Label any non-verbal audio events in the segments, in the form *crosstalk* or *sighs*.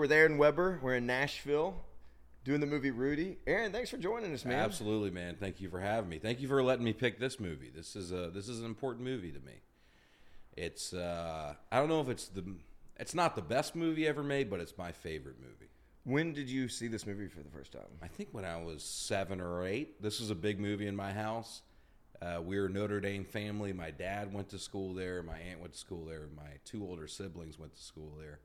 with Aaron Weber. We're in Nashville doing the movie Rudy. Aaron, thanks for joining us, man. Absolutely, man. Thank you for having me. Thank you for letting me pick this movie. This is a this is an important movie to me. It's uh, I don't know if it's the it's not the best movie ever made, but it's my favorite movie. When did you see this movie for the first time? I think when I was seven or eight. This was a big movie in my house. Uh, we were a Notre Dame family. My dad went to school there. My aunt went to school there. My two older siblings went to school there.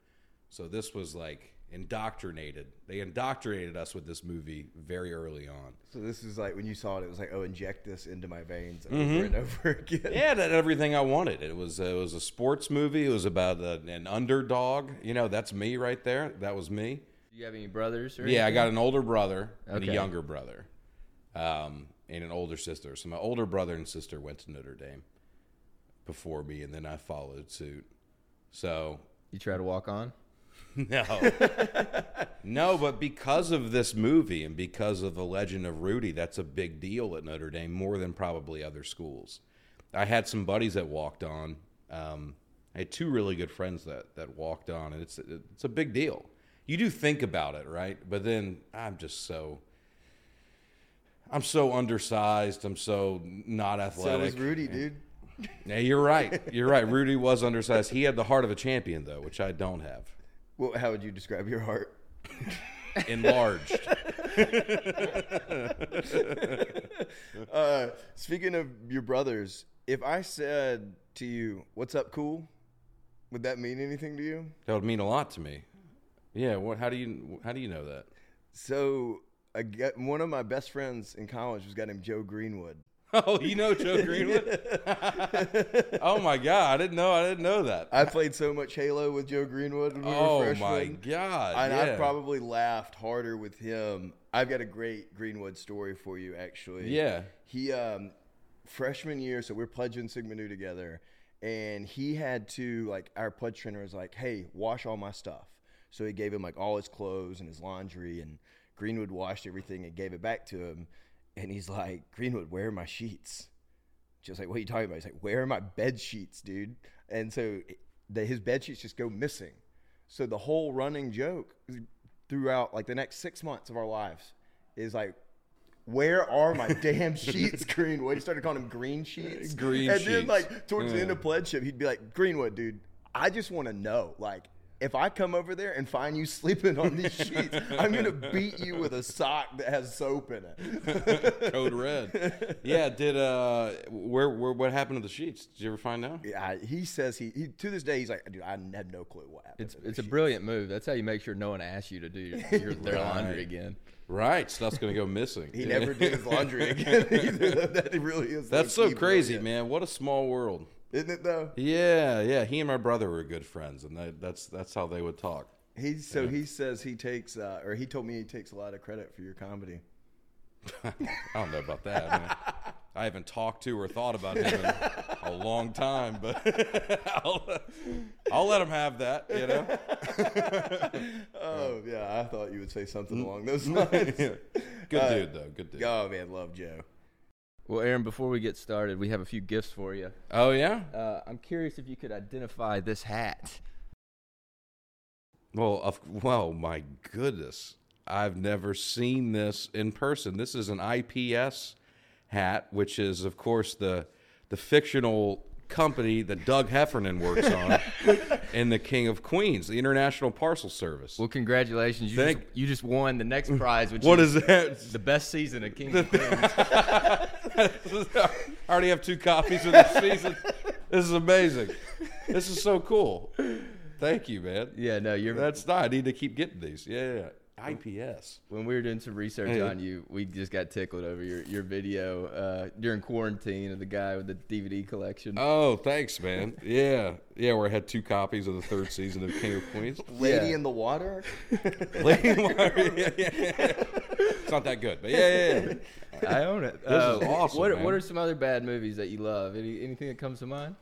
So this was like indoctrinated. They indoctrinated us with this movie very early on. So this is like when you saw it, it was like, oh, inject this into my veins over and over *laughs* again. Mm-hmm. Yeah, that everything I wanted. It was it was a sports movie. It was about a, an underdog. You know, that's me right there. That was me. Do you have any brothers? Or Yeah, I got an older brother and a younger brother, um, and an older sister. So my older brother and sister went to Notre Dame before me, and then I followed suit. So You try to walk on. *laughs* no, no, but because of this movie and because of the Legend of Rudy, that's a big deal at Notre Dame, more than probably other schools. I had some buddies that walked on. Um, I had two really good friends that that walked on, and it's it's a big deal. You do think about it, right? But then I'm just so. I'm so undersized. I'm so not athletic. So was Rudy, dude. Yeah, you're right. You're right. Rudy was undersized. He had the heart of a champion, though, which I don't have. Well, how would you describe your heart? *laughs* Enlarged. *laughs* Uh, speaking of your brothers, if I said to you, "What's up, cool," would that mean anything to you? That would mean a lot to me. Yeah. What? How do you? How do you know that? So, I get, one of my best friends in college was a guy named Joe Greenwood. *laughs* Oh, you know Joe Greenwood? *laughs* oh my God! I didn't know. I didn't know that. I played so much Halo with Joe Greenwood when we were oh freshmen. my God! And yeah. I probably laughed harder with him. I've got a great Greenwood story for you, actually. Yeah. He, um, freshman year, so we're pledging Sigma Nu together, and he had to, like, our pledge trainer was like, hey, wash all my stuff. So he gave him, like, all his clothes and his laundry, and Greenwood washed everything and gave it back to him. And he's like, Greenwood, where are my sheets? Just like, what are you talking about? He's like, where are my bed sheets, dude? And so the, his bed sheets just go missing. So the whole running joke throughout like the next six months of our lives is like, where are my *laughs* damn sheets, Greenwood? He started calling him green sheets. Green and then like towards the end Yeah. of pledgeship, he'd be like, Greenwood, dude, I just want to know, like. If I come over there and find you sleeping on these sheets, I'm gonna *laughs* beat you with a sock that has soap in it. *laughs* Code red. Yeah. Did uh, where where what happened to the sheets? Did you ever find out? Yeah, he says he, he to this day he's like, dude, I have no clue what happened. It's to it's these a brilliant move. That's how you make sure no one asks you to do your, your, *laughs* their laundry again. Right. Stuff's gonna go missing. He never did his laundry again either. that really is. That's so crazy, brilliant. man. What a small world. Isn't it though? Yeah, yeah. He and my brother were good friends, and that, that's that's how they would talk. He's so he says he takes, uh, or he told me he takes a lot of credit for your comedy. *laughs* I don't know about that. I, mean, I haven't talked to or thought about him in a long time, but *laughs* I'll, I'll let him have that. You know, *laughs* Oh yeah, I thought you would say something along those lines. good Uh, dude though. Good dude. Oh man, love Joe. Well, Aaron, before we get started, we have a few gifts for you. Oh yeah. Uh, I'm curious if you could identify this hat. Well, of, well, my goodness, I've never seen this in person. This is an IPS hat, which is, of course, the the fictional company that Doug Heffernan works on *laughs* in the King of Queens, the International Parcel Service. Well, congratulations. You, Thank- just, you just won the next prize, which what is is that? the best season of King of *laughs* Queens. *laughs* *laughs* I already have two copies of this season. This is amazing. This is so cool. Thank you, man. yeah, no, you're. That's not. I need to keep getting these. Yeah, yeah. IPS. when we were doing some research Hey. on you, we just got tickled over your, your video uh, during quarantine of the guy with the DVD collection. Oh, thanks, man. Yeah, yeah. Where I had two copies of the third season of King of Queens. *laughs* Lady Yeah. in the water. *laughs* Lady Margaret, yeah, yeah, yeah. It's not that good, but yeah, yeah. I own it. This Uh, is awesome, What, what are some other bad movies that you love? Any, anything that comes to mind?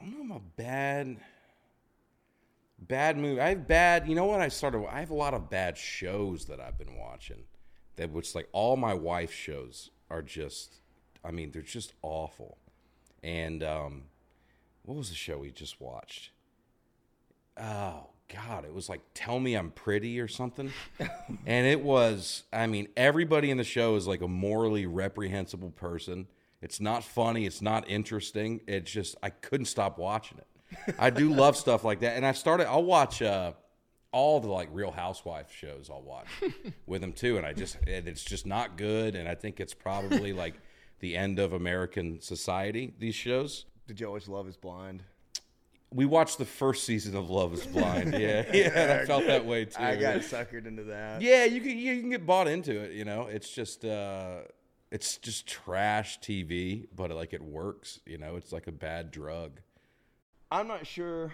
I don't know. I'm a bad, bad movie. I have bad. You know what? I started. I have a lot of bad shows that I've been watching. That which like all my wife's shows are just. I mean, they're just awful. And um, what was the show we just watched? Oh God, it was like "Tell Me I'm Pretty" or something, and it was. I mean, everybody in the show is like a morally reprehensible person. It's not funny. It's not interesting. It's just I couldn't stop watching it. I do love stuff like that, and I started. I'll watch uh, all the like Real Housewife shows. I'll watch with them too, and I just it's just not good. And I think it's probably like the end of American society. These shows. Did you always love is blind? We watched the first season of Love Is Blind. *laughs* Yeah, yeah, I felt that way too. I got suckered into that. Yeah, you can you can get bought into it. You know, it's just uh, it's just trash TV, but like it works. You know, it's like a bad drug. I'm not sure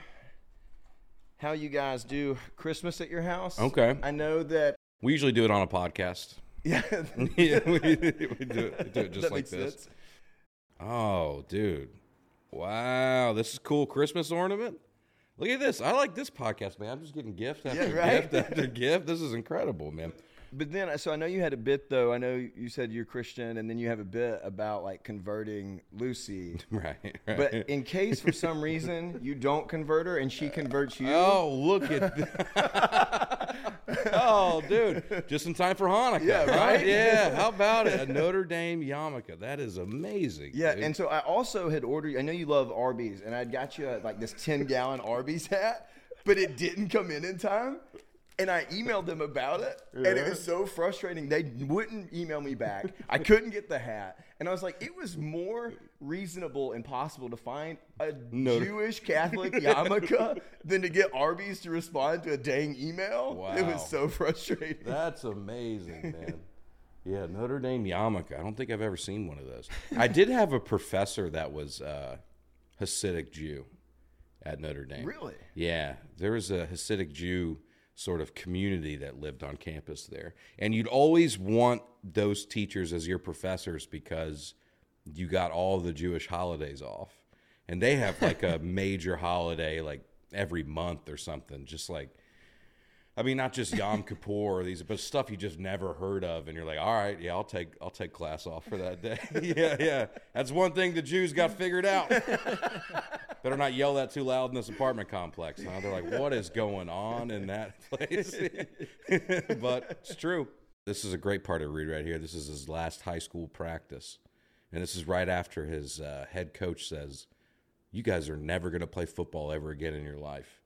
how you guys do Christmas at your house. Okay. I know that. We usually do it on a podcast. *laughs* Yeah. yeah, *laughs* we, we do it, do it just that like this. sense. Oh, dude. Wow, this is cool Christmas ornament. Look at this. I like this podcast, man. I'm just getting gift after Yeah, right? gift after *laughs* gift. This is incredible, man. But then, so I know you had a bit though. I know you said you're Christian, and then you have a bit about like converting Lucy. Right. *laughs* right. But in case for some reason you don't convert her and she converts you, Oh, look at that. *laughs* *laughs* oh, dude. Just in time for Hanukkah. Yeah, huh? right? Yeah. *laughs* How about it? A Notre Dame yarmulke. That is amazing. Yeah, dude. and so I also had ordered. I know you love Arby's, and I'd got you uh, like this ten gallon Arby's hat, but it didn't come in in time. And I emailed them about it, and it was so frustrating. They wouldn't email me back. I couldn't get the hat, and I was like, it was more reasonable and possible to find a No. Jewish Catholic *laughs* yarmulke than to get Arby's to respond to a dang email. It was so frustrating. That's amazing, man. Yeah, Notre Dame yarmulke. I don't think I've ever seen one of those. I did have a professor that was uh, Hasidic Jew at Notre Dame. Really? Yeah, there was a Hasidic Jew sort of community that lived on campus there. And you'd always want those teachers as your professors because you got all the Jewish holidays off. And they have like a *laughs* major holiday like every month or something, just like I mean, not just Yom Kippur or these, but stuff you just never heard of, and you're like, all right, yeah, I'll take, I'll take class off for that day. *laughs* yeah, yeah, that's one thing the Jews got figured out. *laughs* Better not yell that too loud in this apartment complex. Huh? They're like, what is going on in that *laughs* place? but it's true. This is a great part of Reed right here. This is his last high school practice, and this is right after his uh, head coach says, "You guys are never going to play football ever again in your life."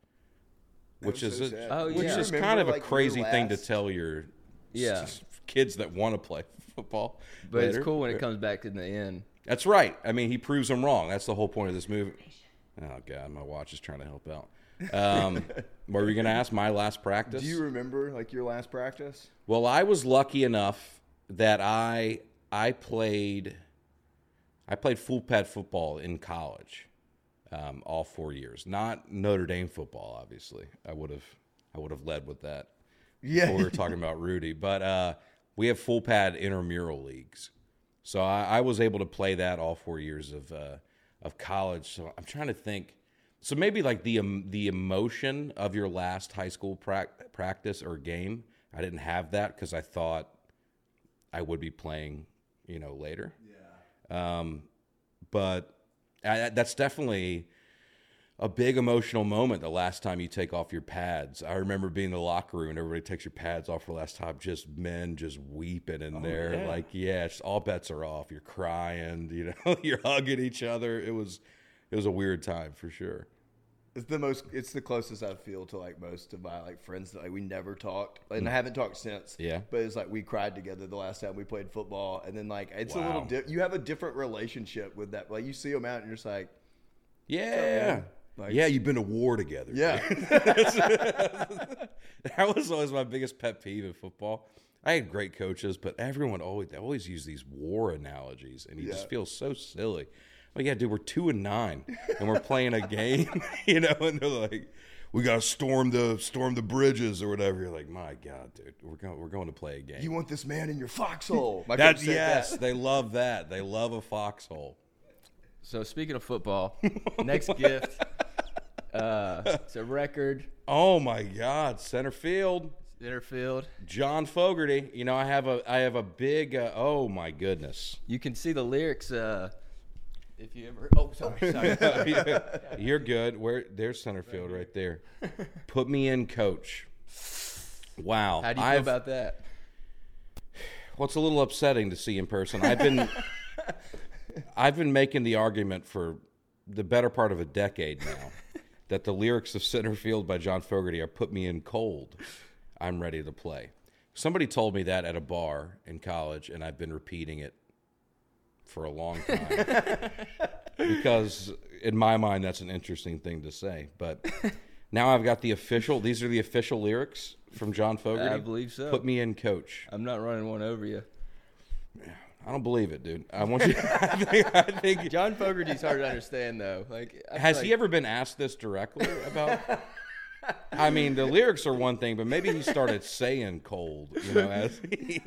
Which was is so a, sad. Oh, which is Remember, kind of a like, your crazy thing to tell your Yeah. s- kids that want to play *laughs* football. But later. it's cool when it comes back in the end. That's right. I mean, he proves them wrong. That's the whole point of this movie. Oh God, my watch is trying to help out. Um, *laughs* what were you going to ask? My last practice. Do you remember like your last practice? Well, I was lucky enough that I I played I played full pad football in college, um, all four years. Not Notre Dame football, obviously. I would have I would have led with that. Yeah. Before we were talking about Rudy, but uh, we have full pad intramural leagues, so I, I was able to play that all four years of uh, of college. So I'm trying to think. So maybe like the um, the emotion of your last high school prac- practice or game, I didn't have that because I thought I would be playing, you know, later. Yeah. Um, but I, that's definitely a big emotional moment the last time you take off your pads. I remember being in the locker room and everybody takes your pads off for the last time, just men just weeping in oh, there. yeah. Like, yeah, it's, all bets are off. You're crying, *laughs* you know, you're hugging each other. It was it was a weird time for sure. It's the most. It's the closest I feel to like most of my like friends that like we never talked, and I mm. haven't talked since. Yeah. But it's like we cried together the last time we played football, and then like it's a little. Wow. Di- you have a different relationship with that. Like you see them out, and you're just like, Yeah. man? Like- yeah, you've been to war together. yeah, *laughs* that was always my biggest pet peeve in football. I had great coaches, but everyone always they always use these war analogies, and you Yeah. just feel so silly. Well, yeah, dude, we're two and nine, and we're playing a game, *laughs* you know, and they're like, "We got to storm the storm the bridges or whatever." You're like, "My God, dude, we're going we're going to play a game." you want this man in your foxhole. My That's yes, that. they love that. They love a foxhole. So speaking of football, *laughs* next gift. Uh, it's a record. Oh my God, center field. Center field. John Fogerty. You know, I have a I have a big. Uh, oh my goodness. You can see the lyrics. Uh, If you ever, oh sorry, *laughs* sorry. *laughs* You're good. Where there's center field right there. Put me in, coach. Wow. How do you feel I've- about that? Well, it's a little upsetting to see in person. I've been *laughs* I've been making the argument for the better part of a decade now that the lyrics of Center Field by John Fogerty are "Put me in cold, I'm ready to play." Somebody told me that at a bar in college, and I've been repeating it for a long time *laughs* because, in my mind, that's an interesting thing to say. But *laughs* now I've got the official. These are the official lyrics from John Fogerty. I believe so. Put me in, coach. I'm not running one over you. I don't believe it, dude. I want you. *laughs* I think. I think John Fogerty's hard to understand though. Like, I has like- he ever been asked this directly about? I mean, the lyrics are one thing, but maybe he started saying "cold." You know, as he,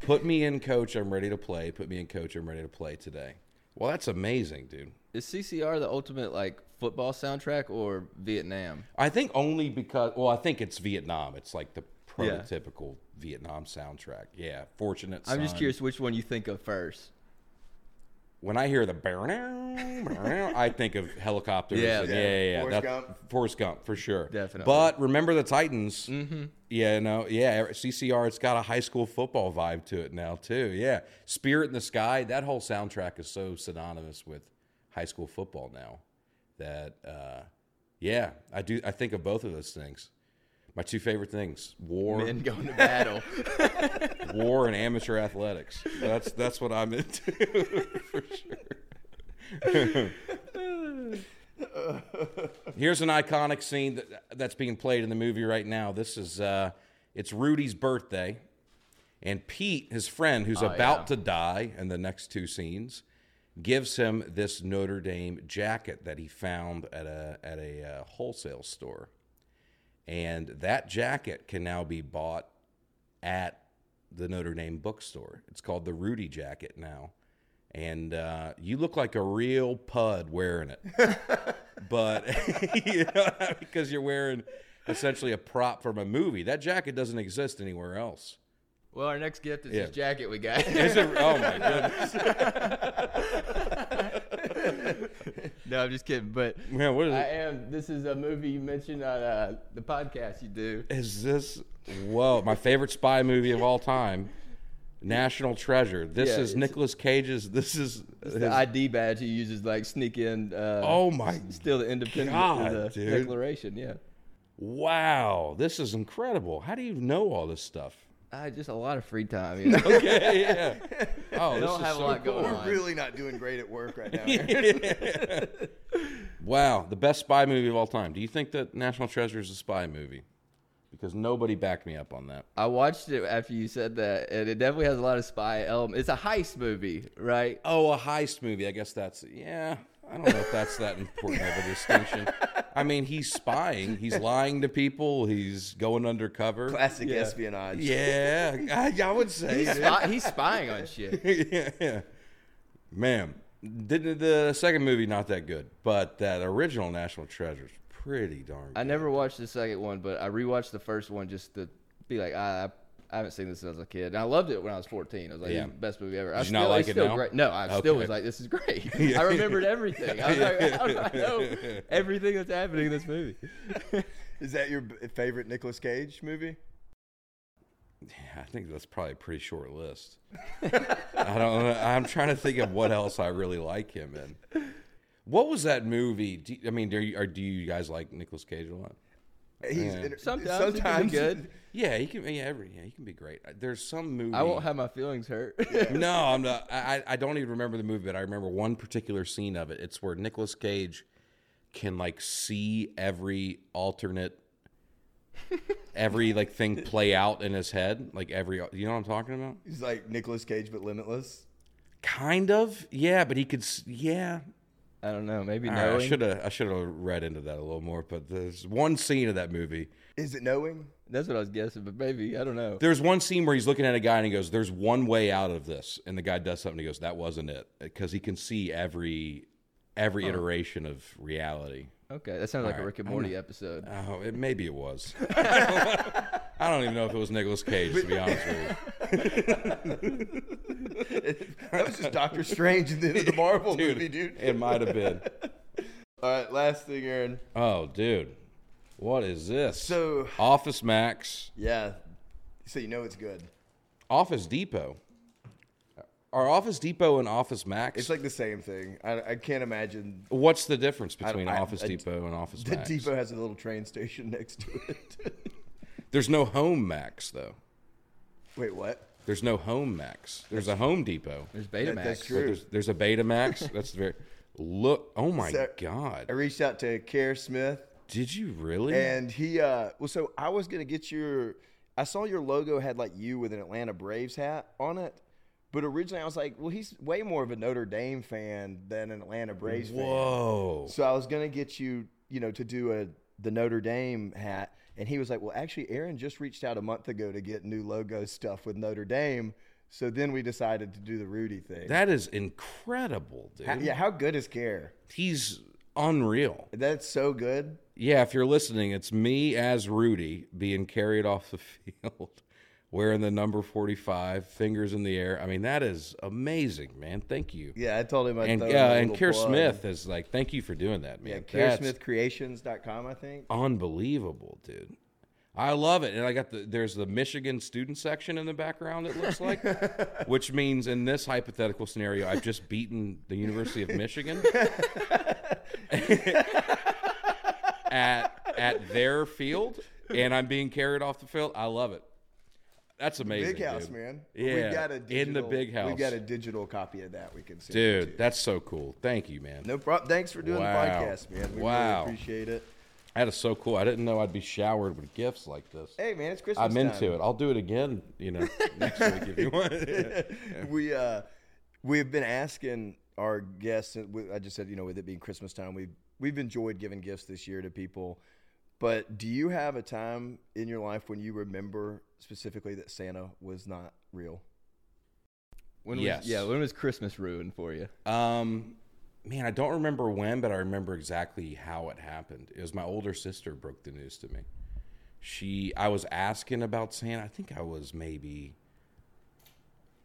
put me in, coach. I'm ready to play. Put me in, coach. I'm ready to play today. Well, that's amazing, dude. Is CCR the ultimate like football soundtrack or Vietnam? I think only because. Well, I think it's Vietnam. It's like the Yeah. prototypical Vietnam soundtrack. Yeah, fortunate. I'm just curious which one you think of first. When I hear the barn, *laughs* I think of helicopters. Yeah. and yeah, Yeah. yeah, yeah. Forrest That- Gump. Forrest Gump for sure. Definitely. But remember the Titans. Mm-hmm. Yeah, no, yeah. CCR, it's got a high school football vibe to it now too. Yeah, Spirit in the Sky. That whole soundtrack is so synonymous with high school football now. That, uh, yeah, I do. I think of both of those things. My two favorite things: war, Men going to battle. *laughs* war, and amateur athletics. That's that's what I'm into *laughs* for sure. *laughs* Here's an iconic scene that, that's being played in the movie right now. This is uh, it's Rudy's birthday, and Pete, his friend, who's Oh, about yeah. to die in the next two scenes, gives him this Notre Dame jacket that he found at a at a uh, wholesale store, and that jacket can now be bought at the Notre Dame bookstore. It's called the Rudy jacket now. And uh, you look like a real pud wearing it. *laughs* but, *laughs* you know, *laughs* because you're wearing essentially a prop from a movie. That jacket doesn't exist anywhere else. well, our next gift is Yeah. this jacket we got. Is it? Oh, my goodness. No, I'm just kidding. But Man, what is I it? am. This is a movie you mentioned on uh, the podcast you do. Is this, whoa, my favorite spy movie of all time. National Treasure. This Yeah, is it's- Nicolas Cage's. This is. His- the ID badge he uses like sneak in. Uh, oh, my still the independent God, of declaration. Yeah, Wow, this is incredible. How do you know all this stuff? Uh, just a lot of free time. *laughs* You know? Okay, yeah. *laughs* Oh, They this don't is have a so lot going cool. on. We're really not doing great at work right now. *laughs* Wow, the best spy movie of all time. Do you think that National Treasure is a spy movie? Because nobody backed me up on that. I watched it after you said that, and it definitely has a lot of spy elements. It's a heist movie, right? Oh, a heist movie. I guess that's yeah. I don't know if that's that important of a distinction. I mean, he's spying. He's lying to people. He's going undercover. Classic Yeah. espionage. Yeah, I, I would say. He's, spy, he's spying on shit. *laughs* yeah, yeah. Man, Didn't the second movie not that good, but that original National Treasure is pretty darn. I never watched the second one, but I rewatched the first one just to be like, I, I haven't seen this since I was a kid. And I loved it when I was 14. I was like, Yeah. the best movie ever. I Did you still, not like it's it still now? great. No, I still was like, this is great. *laughs* I remembered everything. I was like, how I know *laughs* everything that's happening in this movie? *laughs* Is that your favorite Nicolas Cage movie? Yeah, I think that's probably a pretty short list. I don't. know. I'm trying to think of what else I really like him in. What was that movie? Do you- I mean, do you, or do you guys like Nicolas Cage a lot? He's Yeah. inter- Sometimes he can be good. *laughs* Yeah, he can. Yeah, every yeah, he can be great. There's some movie. I won't have my feelings hurt. *laughs* *laughs* no, I'm not. I, I don't even remember the movie, but I remember one particular scene of it. It's where Nicolas Cage can like see every alternate, every like thing play out in his head. Like every, you know what I'm talking about? He's like Nicolas Cage but limitless. Kind of, yeah. But he could, yeah. I don't know. Maybe All right, I should have, I should have read into that a little more. But there's one scene of that movie. Is it knowing? That's what I was guessing, but maybe I don't know. There's one scene where he's looking at a guy and he goes, "There's one way out of this," and the guy does something. He goes, "That wasn't it," because he can see every every iteration of reality. Okay, that sounds like a Rick and Morty episode. Oh, it maybe it was. *laughs* I don't even know if it was Nicolas Cage to be honest with you. *laughs* *laughs* that was just Doctor Strange in the end of the Marvel Dude, movie, dude. It might have been. *laughs* All right, last thing, Aaron. Oh, dude, what is this? So Office Max, yeah, so you know it's good. Office Depot. Are Office Depot and Office Max? It's like the same thing. I, I can't imagine. What's the difference between I- Office I- Depot and Office The Max? The Depot has a little train station next to it. *laughs* There's no Home Max though. Wait, what? There's no Home Max. There's a Home Depot. There's That- Betamax. that's true. there's, there's a Betamax. *laughs* That's very. Look. Oh my So- God. I reached out to Care Smith, Did you really? and he. uh Well, so I was gonna get your. I saw your logo had like you with an Atlanta Braves hat on it, but originally I was like, well, he's way more of a Notre Dame fan than an Atlanta Braves fan. Whoa. So I was gonna get you, you know, to do a the Notre Dame hat, and he was like, "Well, actually, Aaron just reached out a month ago to get new logo stuff with Notre Dame." So then we decided to do the Rudy thing. That is incredible, dude. How- yeah, how good is Care? He's unreal. That's so good. Yeah, if you're listening, it's me as Rudy being carried off the *laughs* field, wearing the number 45, fingers in the air. I mean, that is amazing, man. Thank you. Yeah, I told him. I'd and yeah, and plug. Smith is like, thank you for doing that, man. Yeah, That's CareSmithCreations.com, I think. unbelievable, dude. I love it, and I got the there's the Michigan student section in the background. It looks like, *laughs* which means in this hypothetical scenario, I've just beaten the University of Michigan *laughs* *laughs* at at their field, and I'm being carried off the field. I love it. That's amazing, Big house, dude. man. Yeah, we've got a in the big house. We've got a digital copy of that we can see. Dude, that's so cool. Thank you, man. no problem. Thanks for doing Wow. the podcast, man. We Wow. really appreciate it. That is so cool. I didn't know I'd be showered with gifts like this. Hey, man, it's Christmas. I'm into time. it. I'll do it again, you know, *laughs* next week if you want. Yeah. *laughs* we uh we've been asking our guests I just said you know with it being Christmas time we've we've enjoyed giving gifts this year to people but do you have a time in your life when you remember specifically that Santa was not real When Yes. was, yeah, when was Christmas ruined for you? Um, man, I don't remember when, but I remember exactly how it happened. It was my older sister broke the news to me. She, I was asking about Santa. I think I was maybe.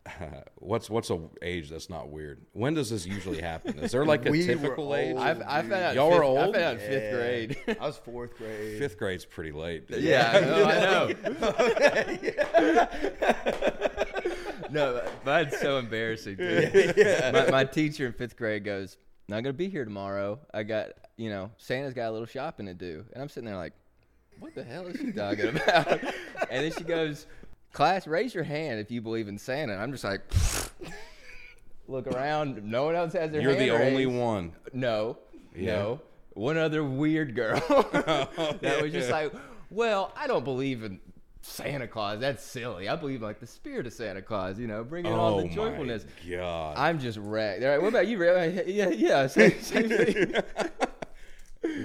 *laughs* what's what's a age that's not weird? When does this usually happen? Is there like a *laughs* We were typical age? I've, I found out. Y'all were fifth, I old? found out in fifth grade. *laughs* I was fourth grade Fifth grade's pretty late. dude. yeah, I know. I know. no, mine's so embarrassing. Dude. My, my teacher in fifth grade goes, "Not gonna be here tomorrow. I got, you know, Santa's got a little shopping to do." And I'm sitting there like, "What the hell is she talking about?" and then she goes, "Class, raise your hand if you believe in Santa." And I'm just like, *laughs* look around. No one else has their You're the only one. No, Yeah. no. One other weird girl *laughs* that was just like, well, I don't believe in Santa Claus. That's silly. I believe in, like the spirit of Santa Claus. You know, bringing all Oh the joyfulness. my god! I'm just wrecked. All right, what about you? Ray? *laughs* Yeah, yeah. Same, same thing.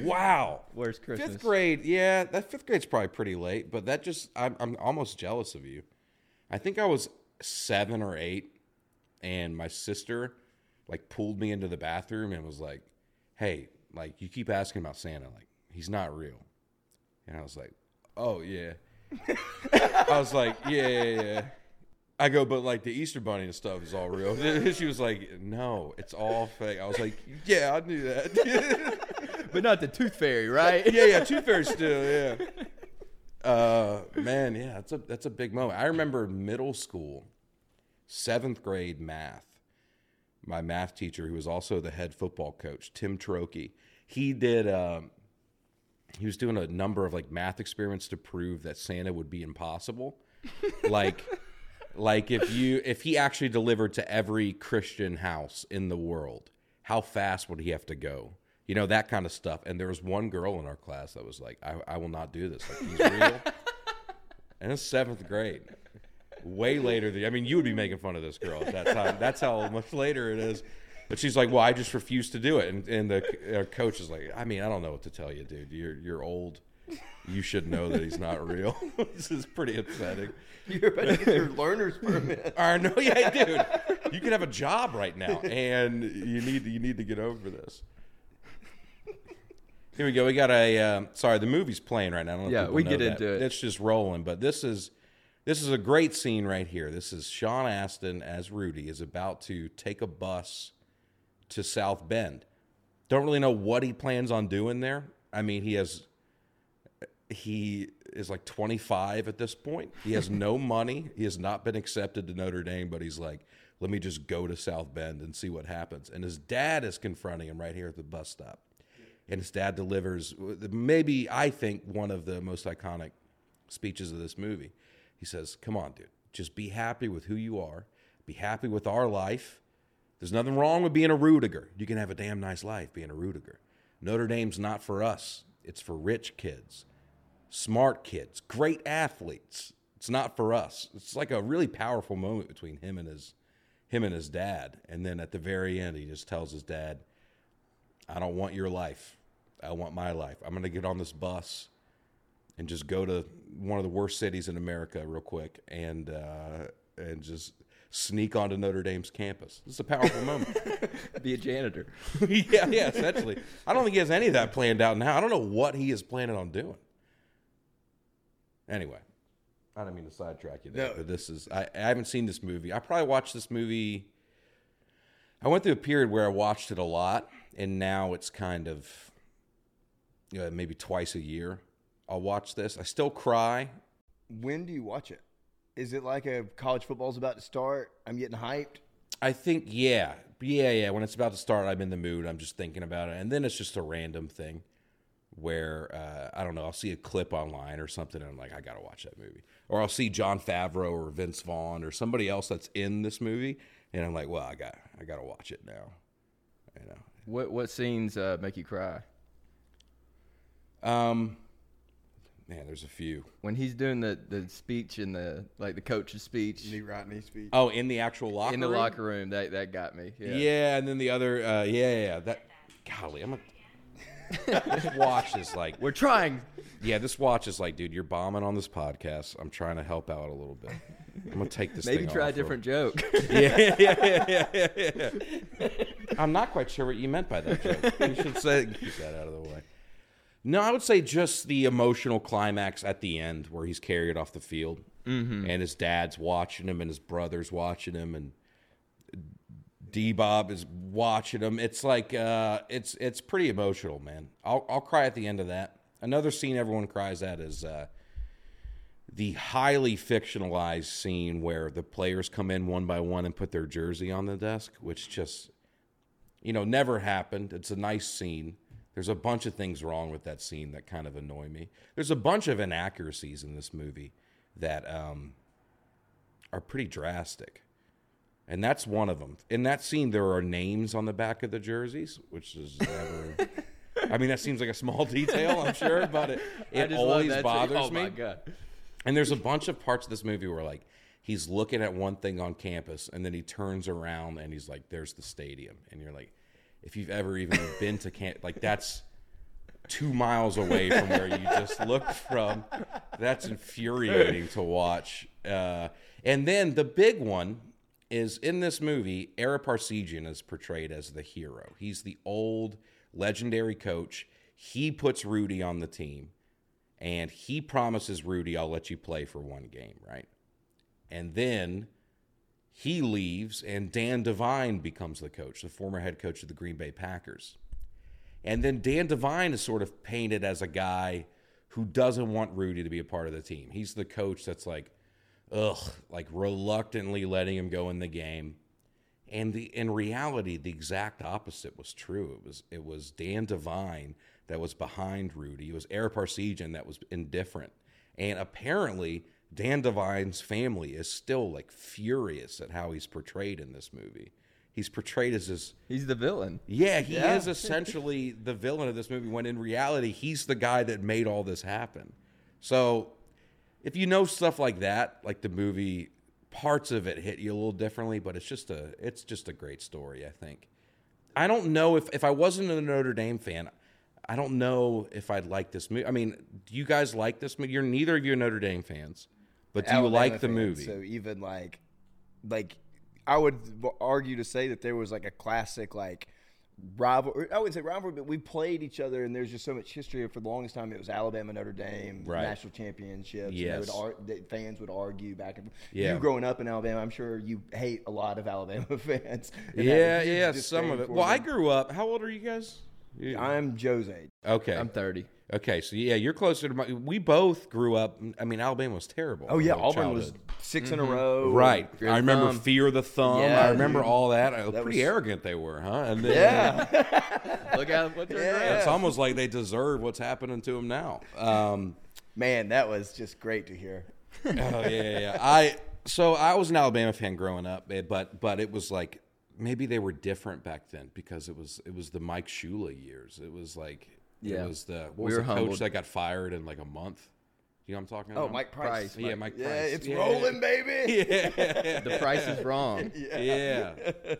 Wow. Where's Christmas? Fifth grade, yeah, that fifth grade's probably pretty late, but that just I'm I'm almost jealous of you. I think I was seven or eight, and my sister like pulled me into the bathroom and was like, "Hey, like you keep asking about Santa, like he's not real," and I was like, "Oh yeah," *laughs* I was like, "Yeah, yeah, yeah." I go, but like the Easter Bunny and stuff is all real. *laughs* she was like, "No, it's all fake." I was like, "Yeah, I knew that." *laughs* but not the Tooth Fairy, *laughs* right? yeah, yeah, Tooth Fairy still, yeah. Uh, man, yeah, that's a that's a big moment. I remember middle school, seventh grade math. My math teacher, who was also the head football coach, Tim Trokey, he did. Um, he was doing a number of like math experiments to prove that Santa would be impossible. like, *laughs* like if you if he actually delivered to every Christian house in the world, how fast would he have to go? You know that kind of stuff. And there was one girl in our class that was like, "I, I will not do this. Like he's real." *laughs* and it's seventh grade. Way later than I mean, you would be making fun of this girl at that time. That's how much later it is. But she's like, "Well, I just refuse to do it." And, and the coach is like, "I mean, I don't know what to tell you, dude. You're you're old. You should know that he's not real." *laughs* this is pretty upsetting. you're about to get your learner's permit I know, yeah, dude. You could have a job right now, and you need you need to get over this. Here we go. We got a. Uh, sorry, the movie's playing right now. I don't Yeah, we get that. into it. It's just rolling, but this is this is a great scene right here. This is Sean Astin as Rudy is about to take a bus to South Bend. Don't really know what he plans on doing there. I mean, he has he is like 25 at this point. He has no *laughs* money. He has not been accepted to Notre Dame, but he's like, let me just go to South Bend and see what happens. And his dad is confronting him right here at the bus stop. And his dad delivers maybe, I think, one of the most iconic speeches of this movie. He says, Come on, dude, just be happy with who you are, be happy with our life. There's nothing wrong with being a Ruettiger. You can have a damn nice life being a Ruettiger. Notre Dame's not for us, it's for rich kids smart kids, great athletes. It's not for us. It's like a really powerful moment between him and his him and his dad. And then at the very end, he just tells his dad, "I don't want your life. I want my life. I'm going to get on this bus and just go to one of the worst cities in America real quick and uh, and just." Sneak onto Notre Dame's campus. It's a powerful moment. *laughs* Be a janitor. *laughs* yeah, yeah, essentially. I don't think he has any of that planned out now. I don't know what he is planning on doing. Anyway, I don't mean to sidetrack you there, No. but this is I, I haven't seen this movie. I probably watched this movie. I went through a period where I watched it a lot, and now it's kind of uh, maybe twice a year. I'll watch this. I still cry. When do you watch it? Is it like a college football's about to start? I'm getting hyped. I think yeah, yeah, yeah. When it's about to start, I'm in the mood. I'm just thinking about it, and then it's just a random thing where uh, I don't know. I'll see a clip online or something, and I'm like, I gotta watch that movie. Or I'll see Jon Favreau or Vince Vaughn or somebody else that's in this movie, and I'm like, well, I got, I gotta watch it now. You know. What what scenes uh, make you cry? Um, man, there's a few. When he's doing the, the speech in the like the coach's speech Knee right knee speech. Oh, in the actual locker in the room? locker room, that that got me. Yeah. Yeah. and then the other, uh, yeah, yeah, yeah. That, golly, I'm a. *laughs* this watch is like We're trying. Yeah, this watch is like, dude, you're bombing on this podcast. I'm trying to help out a little bit. I'm gonna take this. Maybe thing try a off real- different joke. *laughs* Yeah, yeah, yeah, yeah, yeah, yeah. I'm not quite sure what you meant by that joke. You should say keep that out of the way. No, I would say just the emotional climax at the end where he's carried off the field, and his dad's watching him, and his brother's watching him, and D Bob is watching him. It's like uh, it's it's pretty emotional, man. I'll I'll cry at the end of that. Another scene everyone cries at is uh, the highly fictionalized scene where the players come in one by one and put their jersey on the desk, which just you know never happened. It's a nice scene. There's a bunch of things wrong with that scene that kind of annoy me. There's a bunch of inaccuracies in this movie that um, are pretty drastic. And that's one of them. In that scene, there are names on the back of the jerseys, which is never. *laughs* I mean, that seems like a small detail, I'm sure, but it, *laughs* it always bothers oh me. my god. And there's a bunch of parts of this movie where like he's looking at one thing on campus and then he turns around and he's like, "There's the stadium," and you're like, if you've ever even been to camp, like that's two miles away from where you just looked from. That's infuriating to watch. Uh, and then the big one is in this movie, Ara Parseghian is portrayed as the hero. He's the old legendary coach. He puts Rudy on the team and he promises Rudy, I'll let you play for one game, right? And then he leaves, and Dan Devine becomes the coach, the former head coach of the Green Bay Packers. And then Dan Devine is sort of painted as a guy who doesn't want Rudy to be a part of the team. He's the coach that's like, ugh, like reluctantly letting him go in the game. And the, in reality, the exact opposite was true. It was it was Dan Devine that was behind Rudy. It was Ara Parseghian that was indifferent. And apparently, Dan Devine's family is still like furious at how he's portrayed in this movie. He's portrayed as this He's the villain. yeah, he Yeah. is essentially *laughs* the villain of this movie when in reality he's the guy that made all this happen. So if you know stuff like that, like the movie parts of it hit you a little differently, but it's just a it's just a great story, I think. I don't know if if I wasn't a Notre Dame fan, I don't know if I'd like this movie. I mean, do you guys like this movie? You're neither of you are Notre Dame fans, but do you like the fan, movie? So even like, like I would argue to say that there was like a classic like rival. I wouldn't say rivalry, but we played each other, and there's just so much history. For the longest time, it was Alabama, Notre Dame, Right. national championships. and Yes. they would ar- the fans would argue back and forth. Yeah. You growing up in Alabama, I'm sure you hate a lot of Alabama *laughs* fans. and have a Yeah, yeah, some of it. for Well, I grew up. How old are you guys? You- I'm Joe's age. okay. I'm 30. Okay, so yeah, you're closer to my. We both grew up. I mean, Alabama was terrible. Oh yeah, in Auburn was childhood. 6 in a row. Right. Fear I remember thumb. Fear the Thumb. Yeah, I remember dude. all that. That Pretty was- arrogant they were, huh? And then, Yeah. *laughs* Look out what they're Yeah. It's almost like they deserve what's happening to them now. Um, Man, that was just great to hear. oh yeah, yeah, yeah. I so I was an Alabama fan growing up, eh, but but it was like maybe they were different back then because it was it was the Mike Shula years. It was like Yeah. it was the what We was were the coach that got fired in like a month. You know what I'm talking about? Oh. Mike Price. Price. Yeah, Mike Yeah, Price. it's Yeah. rolling, baby. *laughs* Yeah. The price is wrong. *laughs* yeah. *laughs*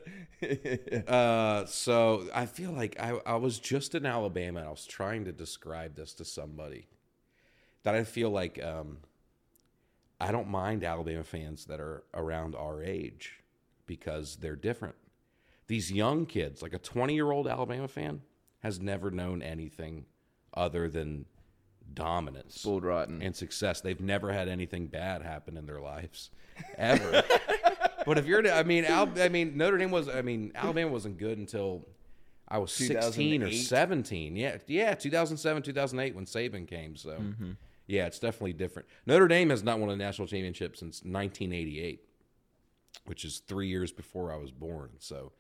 Uh, so I feel like I, I was just in Alabama and I was trying to describe this to somebody that I feel like um, I don't mind Alabama fans that are around our age because they're different. These young kids, like a 20 year old Alabama fan, has never known anything other than dominance Bull rotten. and success. They've never had anything bad happen in their lives, ever. *laughs* but if you're, I mean, Al, I mean, Notre Dame was, I mean, Alabama wasn't good until I was 16 or 2008? 17. Yeah, yeah, 2007, 2008 when Saban came. So, Mm-hmm. yeah, it's definitely different. Notre Dame has not won a national championship since 1988, which is three years before I was born. So,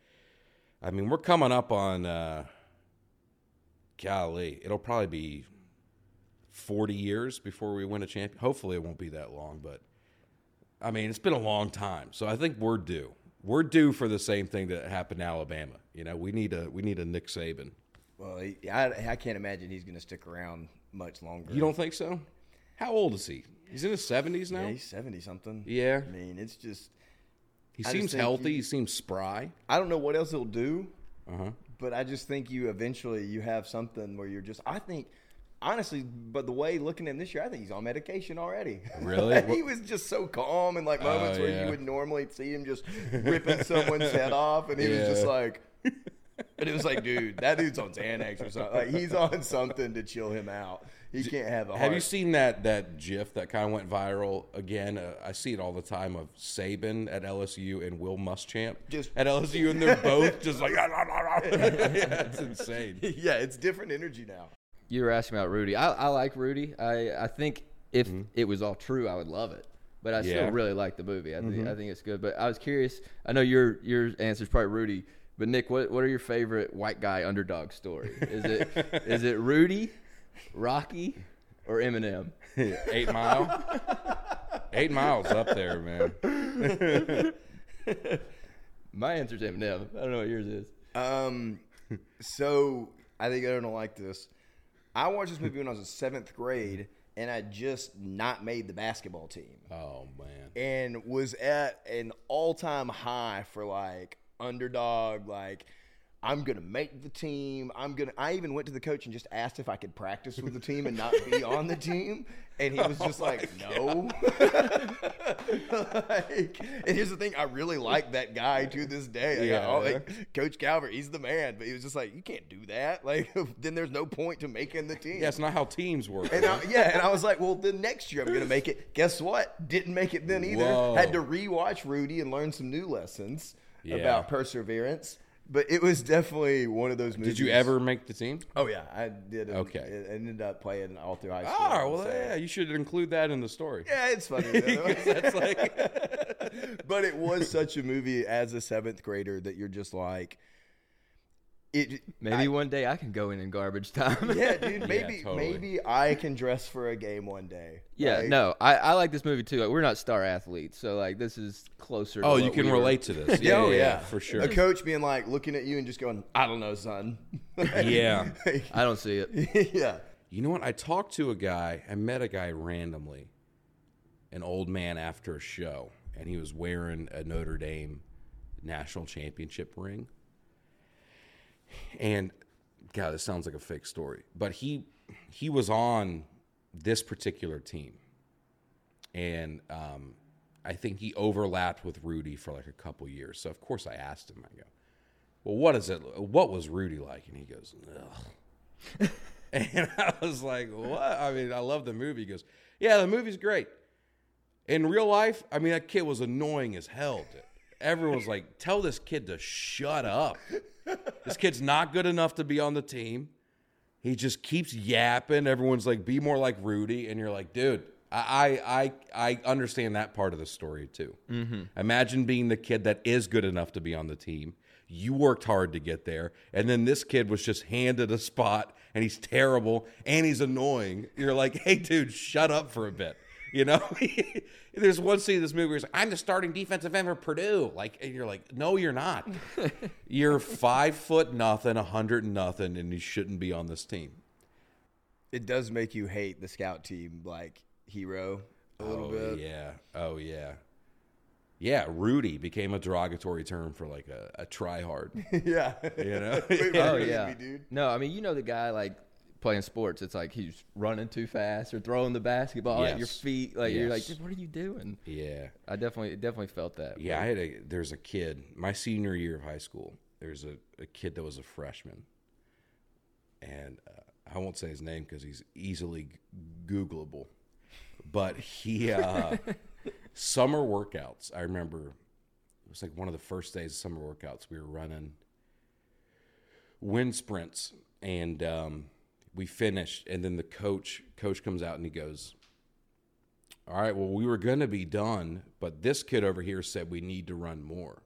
I mean, we're coming up on, uh, golly, it'll probably be 40 years before we win a champion. Hopefully, it won't be that long, but I mean, it's been a long time. So I think we're due. We're due for the same thing that happened in Alabama. You know, we need a we need a Nick Saban. Well, I, I can't imagine he's going to stick around much longer. You don't think so? How old is he? He's in his 70s now. Yeah, he's seventy something. Yeah. I mean, it's just He I seems healthy. he- He seems spry. I don't know what else he'll do, Uh huh. But I just think you eventually you have something where you're just. I think honestly, but the way looking at him this year, I think he's on medication already. Really? *laughs* he was just so calm in like moments Oh, where you would normally see him just *laughs* ripping someone's head off, and he was just like. *laughs* And it was like, dude, that dude's on Xanax or something. Like he's on something to chill him out. He can't have a heart. Have you seen that that GIF that kind of went viral again? Uh, I see it all the time of Saban at LSU and Will Muschamp Just- at LSU, and they're both just like, *laughs* ah, ah, ah, *laughs* yeah, it's insane. *laughs* yeah, it's different energy now. You were asking about Rudy. I, I like Rudy. I, I think if mm-hmm. it was all true, I would love it. But I Yeah. still really like the movie. I think mm-hmm. I think it's good. But I was curious. I know your your answer is probably Rudy. But Nick, what what are your favorite white guy underdog story? Is it is it Rudy, Rocky, or Eminem? *laughs* Eight Mile. Eight Miles up there, man. *laughs* My answer's is Eminem. I don't know what yours is. Um, so I think I don't like this. I watched this movie when I was in seventh grade, and I just not made the basketball team, Oh man. and was at an all-time high for like underdog, like. I'm gonna make the team. I'm gonna. I even went to the coach and just asked if I could practice with the team and not be on the team, and he was *laughs* oh just like, "No." *laughs* like, and here's the thing: I really like that guy to this day. Yeah. Like, Coach Calvert, he's the man, but he was just like, "You can't do that." *laughs* Like, then there's no point to making the team. Yeah, not how teams work. And I, yeah, and I was like, well, then next year I'm going to make it. Guess what? Didn't make it then either. Whoa. Had to rewatch Rudy and learn some new lessons Yeah. about perseverance. But it was definitely one of those movies. Did you ever make the team? Oh yeah, I did. Okay. it ended up playing all through high school. Oh, well, so- yeah, you should include that in the story. Yeah, it's funny. *laughs* though. That's like, *laughs* but it was such a movie as a seventh grader that you're just like, it. Maybe one day I can go in in garbage time. *laughs* Yeah, dude. Maybe totally. maybe I can dress for a game one day. Yeah, Like, no, I, I like this movie too. Like, we're not star athletes, so like this is closer. oh, to you can we were- relate to this. Yeah, *laughs* Yeah, oh, yeah, yeah, for sure. A coach being like looking at you and just going, "I don't know, son." *laughs* Yeah. I don't see it. yeah. You know what? I talked to a guy. I met a guy randomly, an old man after a show, and he was wearing a Notre Dame national championship ring. And God, this sounds like a fake story, but he he was on this particular team, and um, I think he overlapped with Rudy for like a couple years. So of course I asked him. I go, well, what is it? What was Rudy like? And he goes, ugh. *laughs* and I was like, what? I mean, I love the movie. He goes, yeah, the movie's great. In real life, I mean, that kid was annoying as hell. Dude. Everyone's like, tell this kid to shut up. This kid's not good enough to be on the team. He just keeps yapping. Everyone's like, be more like Rudy. And you're like, dude, I I I understand that part of the story too. Mm-hmm. Imagine being the kid that is good enough to be on the team. You worked hard to get there, and then this kid was just handed a spot, and he's terrible and he's annoying. You're like, hey, dude, shut up for a bit. You know, *laughs* there's one scene in this movie where he's like, I'm the starting defensive end for Purdue. Like, and you're like, no, you're not. *laughs* you're five foot nothing, a hundred nothing, and you shouldn't be on this team. It does make you hate the scout team like hero a little oh, bit. Yeah. Oh yeah. Yeah, Rudy became a derogatory term for like a, a try hard. *laughs* yeah. You know? Wait, Oh yeah. me, dude. No, I mean you know the guy like playing sports. It's like he's running too fast or throwing the basketball at your feet. Like you're like, what are you doing? yeah. I definitely definitely felt that. Yeah, I had a there's a kid, my senior year of high school, there's a, a kid that was a freshman. And uh, I won't say his name because he's easily Googleable. But he, uh, *laughs* summer workouts, I remember it was like one of the first days of summer workouts. We were running wind sprints and um, we finished. And then the coach, coach comes out and he goes, all right, well, we were going to be done, but this kid over here said we need to run more.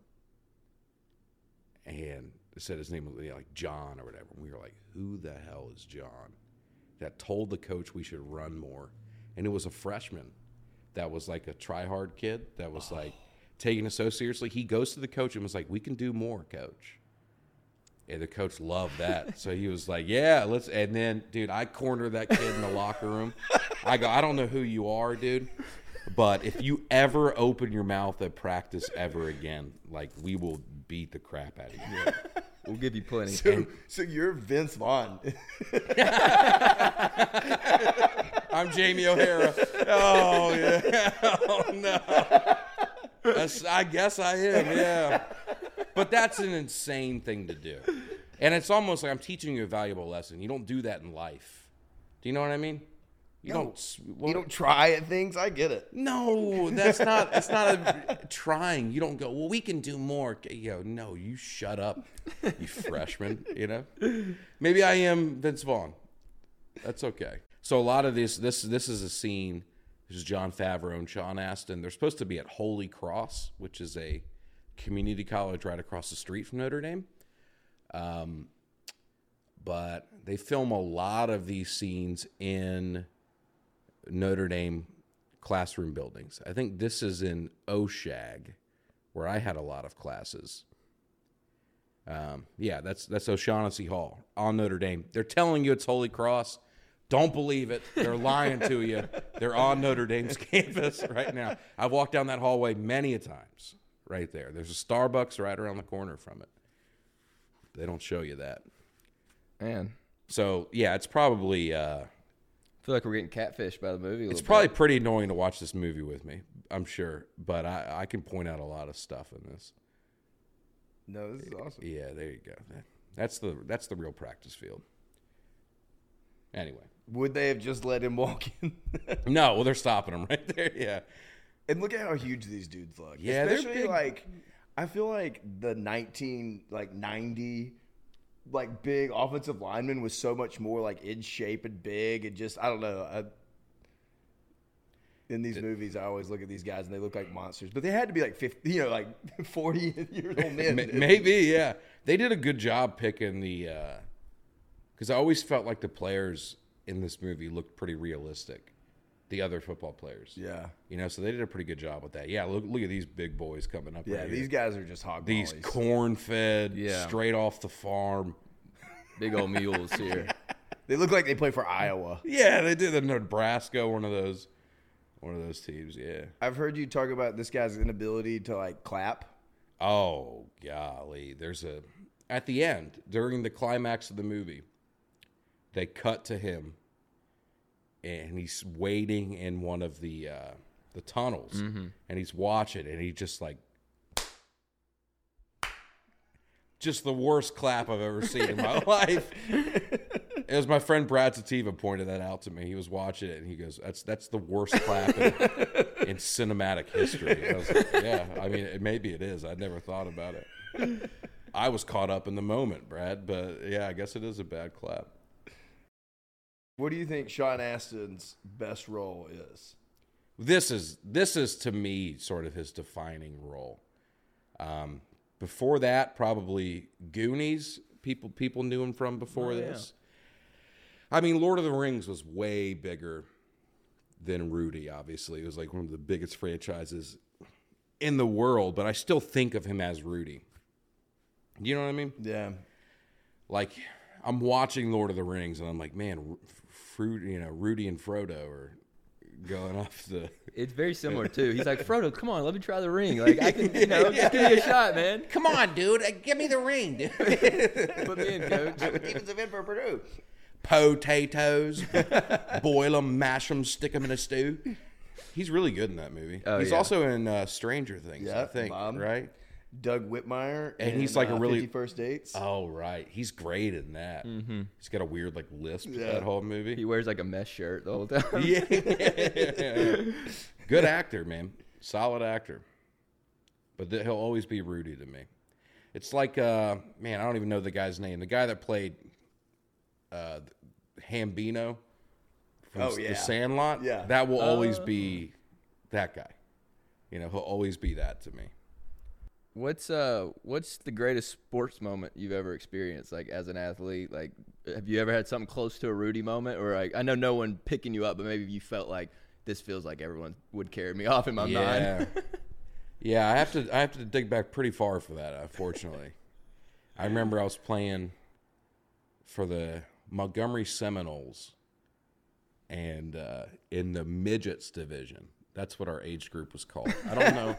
And said his name was like John or whatever. And we were like, who the hell is John? That told the coach we should run more. And it was a freshman that was like a try hard kid that was like *sighs* taking it so seriously. He goes to the coach and was like, we can do more, coach. And the coach loved that. so he was like, Yeah, let's. And then, dude, I cornered that kid in the locker room. I go, I don't know who you are, dude. But if you ever open your mouth at practice ever again, like, we will beat the crap out of you. We'll give you plenty. So, so you're Vince Vaughn. *laughs* I'm Jamie O'Hara. Oh, yeah. *laughs* Oh, no. That's, I guess I am, yeah. But that's an insane thing to do. And it's almost like I'm teaching you a valuable lesson. You don't do that in life. Do you know what I mean? You No, don't. s- you don't try at things. I get it. No, that's not. That's not a trying. You don't go. Well, we can do more. You go. No, you shut up, you freshman. You know. Maybe I am Vince Vaughn. That's okay. So a lot of this, this, this is a scene. This is Jon Favreau and Sean Astin. They're supposed to be at Holy Cross, which is a community college right across the street from Notre Dame. Um, but they film a lot of these scenes in Notre Dame classroom buildings. I think this is in Oshag, where I had a lot of classes. Um, yeah, that's that's O'Shaughnessy Hall on Notre Dame. They're telling you it's Holy Cross. Don't believe it. They're lying to you. They're on Notre Dame's *laughs* campus right now. I've walked down that hallway many a times. Right there. There's a Starbucks right around the corner from it. They don't show you that. Man, So yeah, it's probably uh, I feel like we're getting catfished by the movie. A It's little probably bit. pretty annoying to watch this movie with me. I'm sure, but I, I can point out a lot of stuff in this. No, this is awesome. Yeah, there you go. That- That's the that's the real practice field. Anyway, Would they have just let him walk in? *laughs* no, well they're stopping him *laughs* right there. Yeah, and look at how huge these dudes look. Yeah, they're especially big. like I feel like the nineteen like ninety like big offensive lineman was so much more like in shape and big and just I don't know. I, in these movies, I always look at these guys and they look like monsters, but they had to be like fifty, you know, like *laughs* forty years old men. Maybe yeah. They did a good job picking the uh, because I always felt like the players in this movie looked pretty realistic. The other football players, Yeah, you know, so they did a pretty good job with that. Yeah, look look at these big boys coming up. yeah. right these here. guys are just hog these corn fed, Yeah. straight off the farm. big old mules here. *laughs* They look like they play for Iowa. Yeah, they did the Nebraska, one of those, one of those teams. Yeah. I've heard you talk about this guy's inability to like clap. Oh golly, there's a at the end during the climax of the movie, they cut to him, and he's waiting in one of the uh, the tunnels, and he's watching, and he just like just the worst clap I've ever seen in my *laughs* life. It was my friend Brad Sativa pointed that out to me. He was watching it and he goes, "That's that's the worst clap in, *laughs* in cinematic history." I was like, "Yeah, I mean, it, maybe it is. I'd never thought about it." I was caught up in the moment, Brad, but yeah, I guess it is a bad clap. What do you think Sean Astin's best role is? This is this is to me sort of his defining role. Um, before that, probably Goonies. People people knew him from before Oh, yeah. this. I mean, Lord of the Rings was way bigger than Rudy. Obviously, it was like one of the biggest franchises in the world. But I still think of him as Rudy. You know what I mean? Yeah. Like I'm watching Lord of the Rings, and I'm like, man, Ru- Fruit, you know, Rudy and Frodo are going off the. *laughs* It's very similar too. He's like, *laughs* Frodo, come on, let me try the ring. Like I can, you know, *laughs* just give me a shot, man. Come on, dude, give me the ring, dude. Put me in, coach. defensive end for Purdue. potatoes, boil them, mash them, stick them in a stew. He's really good in that movie. Oh, he's yeah. also in uh, Stranger Things, I think, Bob. right? Doug Whitmore. And he's in, like a uh, really- First Dates. Oh, right. He's great in that. Mm-hmm. He's got a weird like lisp Yeah. that whole movie. He wears like a mesh shirt the whole *laughs* time. yeah. *laughs* Good actor, man. Solid actor. But th- he'll always be Rudy to me. It's like, uh, man, I don't even know the guy's name. The guy that played uh, Hambino from Oh, yeah. The Sandlot. Yeah. That will always Oh. be that guy. You know, he'll always be that to me. What's uh what's the greatest sports moment you've ever experienced like as an athlete? Like have you ever had something close to a Rudy moment or like I know no one picking you up, but maybe you felt like this feels like everyone would carry me *laughs* off in my yeah. mind. *laughs* yeah, I have to I have to dig back pretty far for that, unfortunately. I remember I was playing for the Montgomery Seminoles and uh, in the midgets division. That's what our age group was called. I don't know.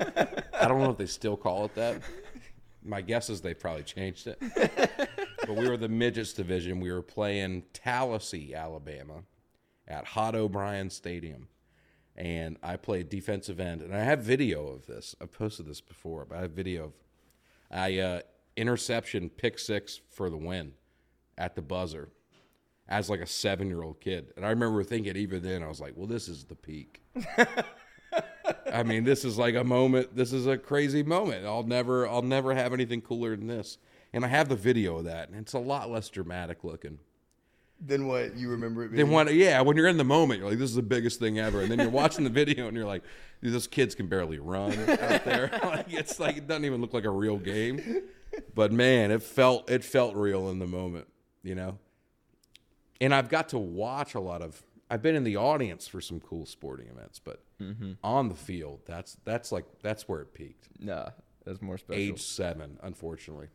I don't know if they still call it that. My guess is they probably changed it. But we were the midgets division. We were playing Tallassee, Alabama, at Hot O'Brien Stadium, and I played defensive end. And I have video of this. I've posted this before, but I have video of I uh, interception pick six for the win at the buzzer as like a seven year old kid. And I remember thinking even then I was like, well, this is the peak. *laughs* I mean, this is like a moment. This is a crazy moment. I'll never, I'll never have anything cooler than this. And I have the video of that, and it's a lot less dramatic looking. Than what you remember it being? Then when, yeah, when you're in the moment, you're like, this is the biggest thing ever. And then you're watching the video, and you're like, those kids can barely run out there. *laughs* like it's like it doesn't even look like a real game. But man, it felt it felt real in the moment, you know. And I've got to watch a lot of. I've been in the audience for some cool sporting events, but mm-hmm. on the field, that's that's like that's where it peaked. Nah, that's more special. Age seven, unfortunately,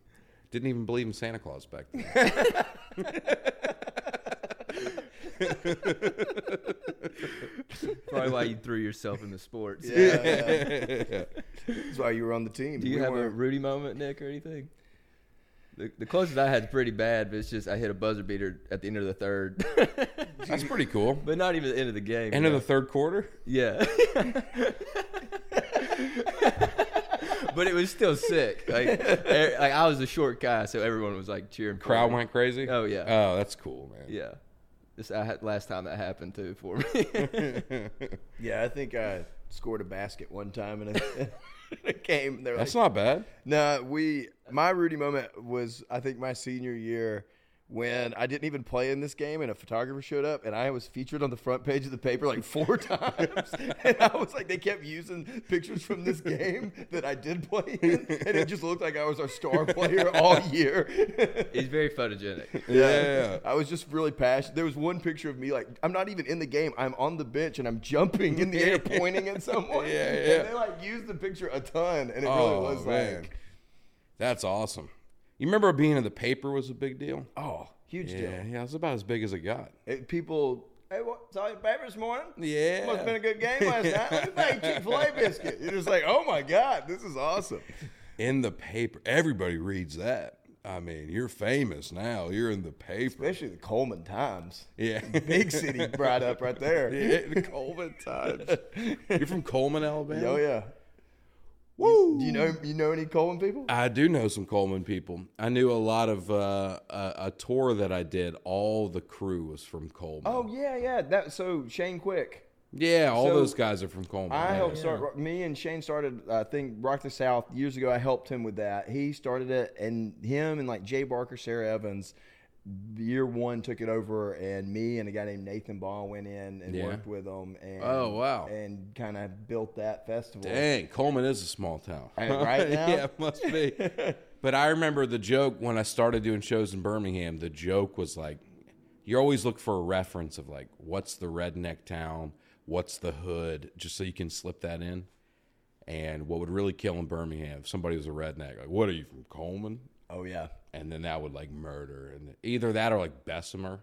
didn't even believe in Santa Claus back then. *laughs* Probably why you threw yourself into sports. Yeah, yeah. *laughs* That's why you were on the team. Do you We have a weren't- Rudy moment, Nick, or anything? The, the closest I had is pretty bad, but it's just I hit a buzzer beater at the end of the third, *laughs* That's pretty cool. but not even the end of the game. End you of the third quarter. Yeah. *laughs* but it was still sick. Like, e- like I was a short guy, so everyone was like cheering. Crowd went crazy. Oh, yeah. Oh, that's cool, man. Yeah. This I had last time that happened too for me. *laughs* Yeah, I think I scored a basket one time and a, in a game. They were That's like, not bad. No, we. My Rudy moment was I think my senior year when I didn't even play in this game, and a photographer showed up, and I was featured on the front page of the paper like *laughs* four times, and I was like, they kept using pictures from this game that I did play in, and it just looked like I was our star *laughs* player all year. He's very photogenic. *laughs* Yeah. I was just really passionate. There was one picture of me like I'm not even in the game. I'm on the bench and I'm jumping in the air, pointing at someone. Yeah, yeah. And they like used the picture a ton, and it Oh, really was man. like, That's awesome. You remember being in the paper was a big deal? oh, huge Yeah, deal. yeah, it was about as big as it got. It- people, hey, what, saw your paper this morning? Yeah. Must have been a good game last night. Let *laughs* me buy you Chick fil A biscuit. You're just like, oh my God, this is awesome. In the paper. Everybody reads that. I mean, you're famous now. You're in the paper. Especially the Cullman Times. Yeah. *laughs* Big city brought up right there. *laughs* Yeah, the Cullman Times. You're from Cullman, Alabama? Oh, yeah. Woo! Do you know you know any Cullman people? I do know some Cullman people. I knew a lot of uh, a, a tour that I did. All the crew was from Cullman. Oh yeah, yeah. That so Shane Quick. yeah, all so those guys are from Cullman. I Yeah. helped start. Me and Shane started. I think Rock the South years ago. I helped him with that. He started it, and him and like Jay Barker, Sara Evans. Year one took it over, and me and a guy named Nathan Ball went in and Yeah. worked with them. And, Oh, wow. And kind of built that festival. Dang, Cullman is a small town. *laughs* Right *laughs* now? yeah, it must be. *laughs* but I remember the joke when I started doing shows in Birmingham. The joke was like, you always look for a reference of like, what's the redneck town? What's the hood? Just so you can slip that in. And what would really kill in Birmingham, if somebody was a redneck, like, what are you from Cullman? Oh yeah. And then that would like murder. And either that or like Bessemer.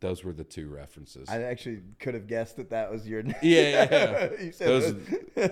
Those were the two references. I actually could have guessed that that was your name. *laughs* yeah, yeah. You said those,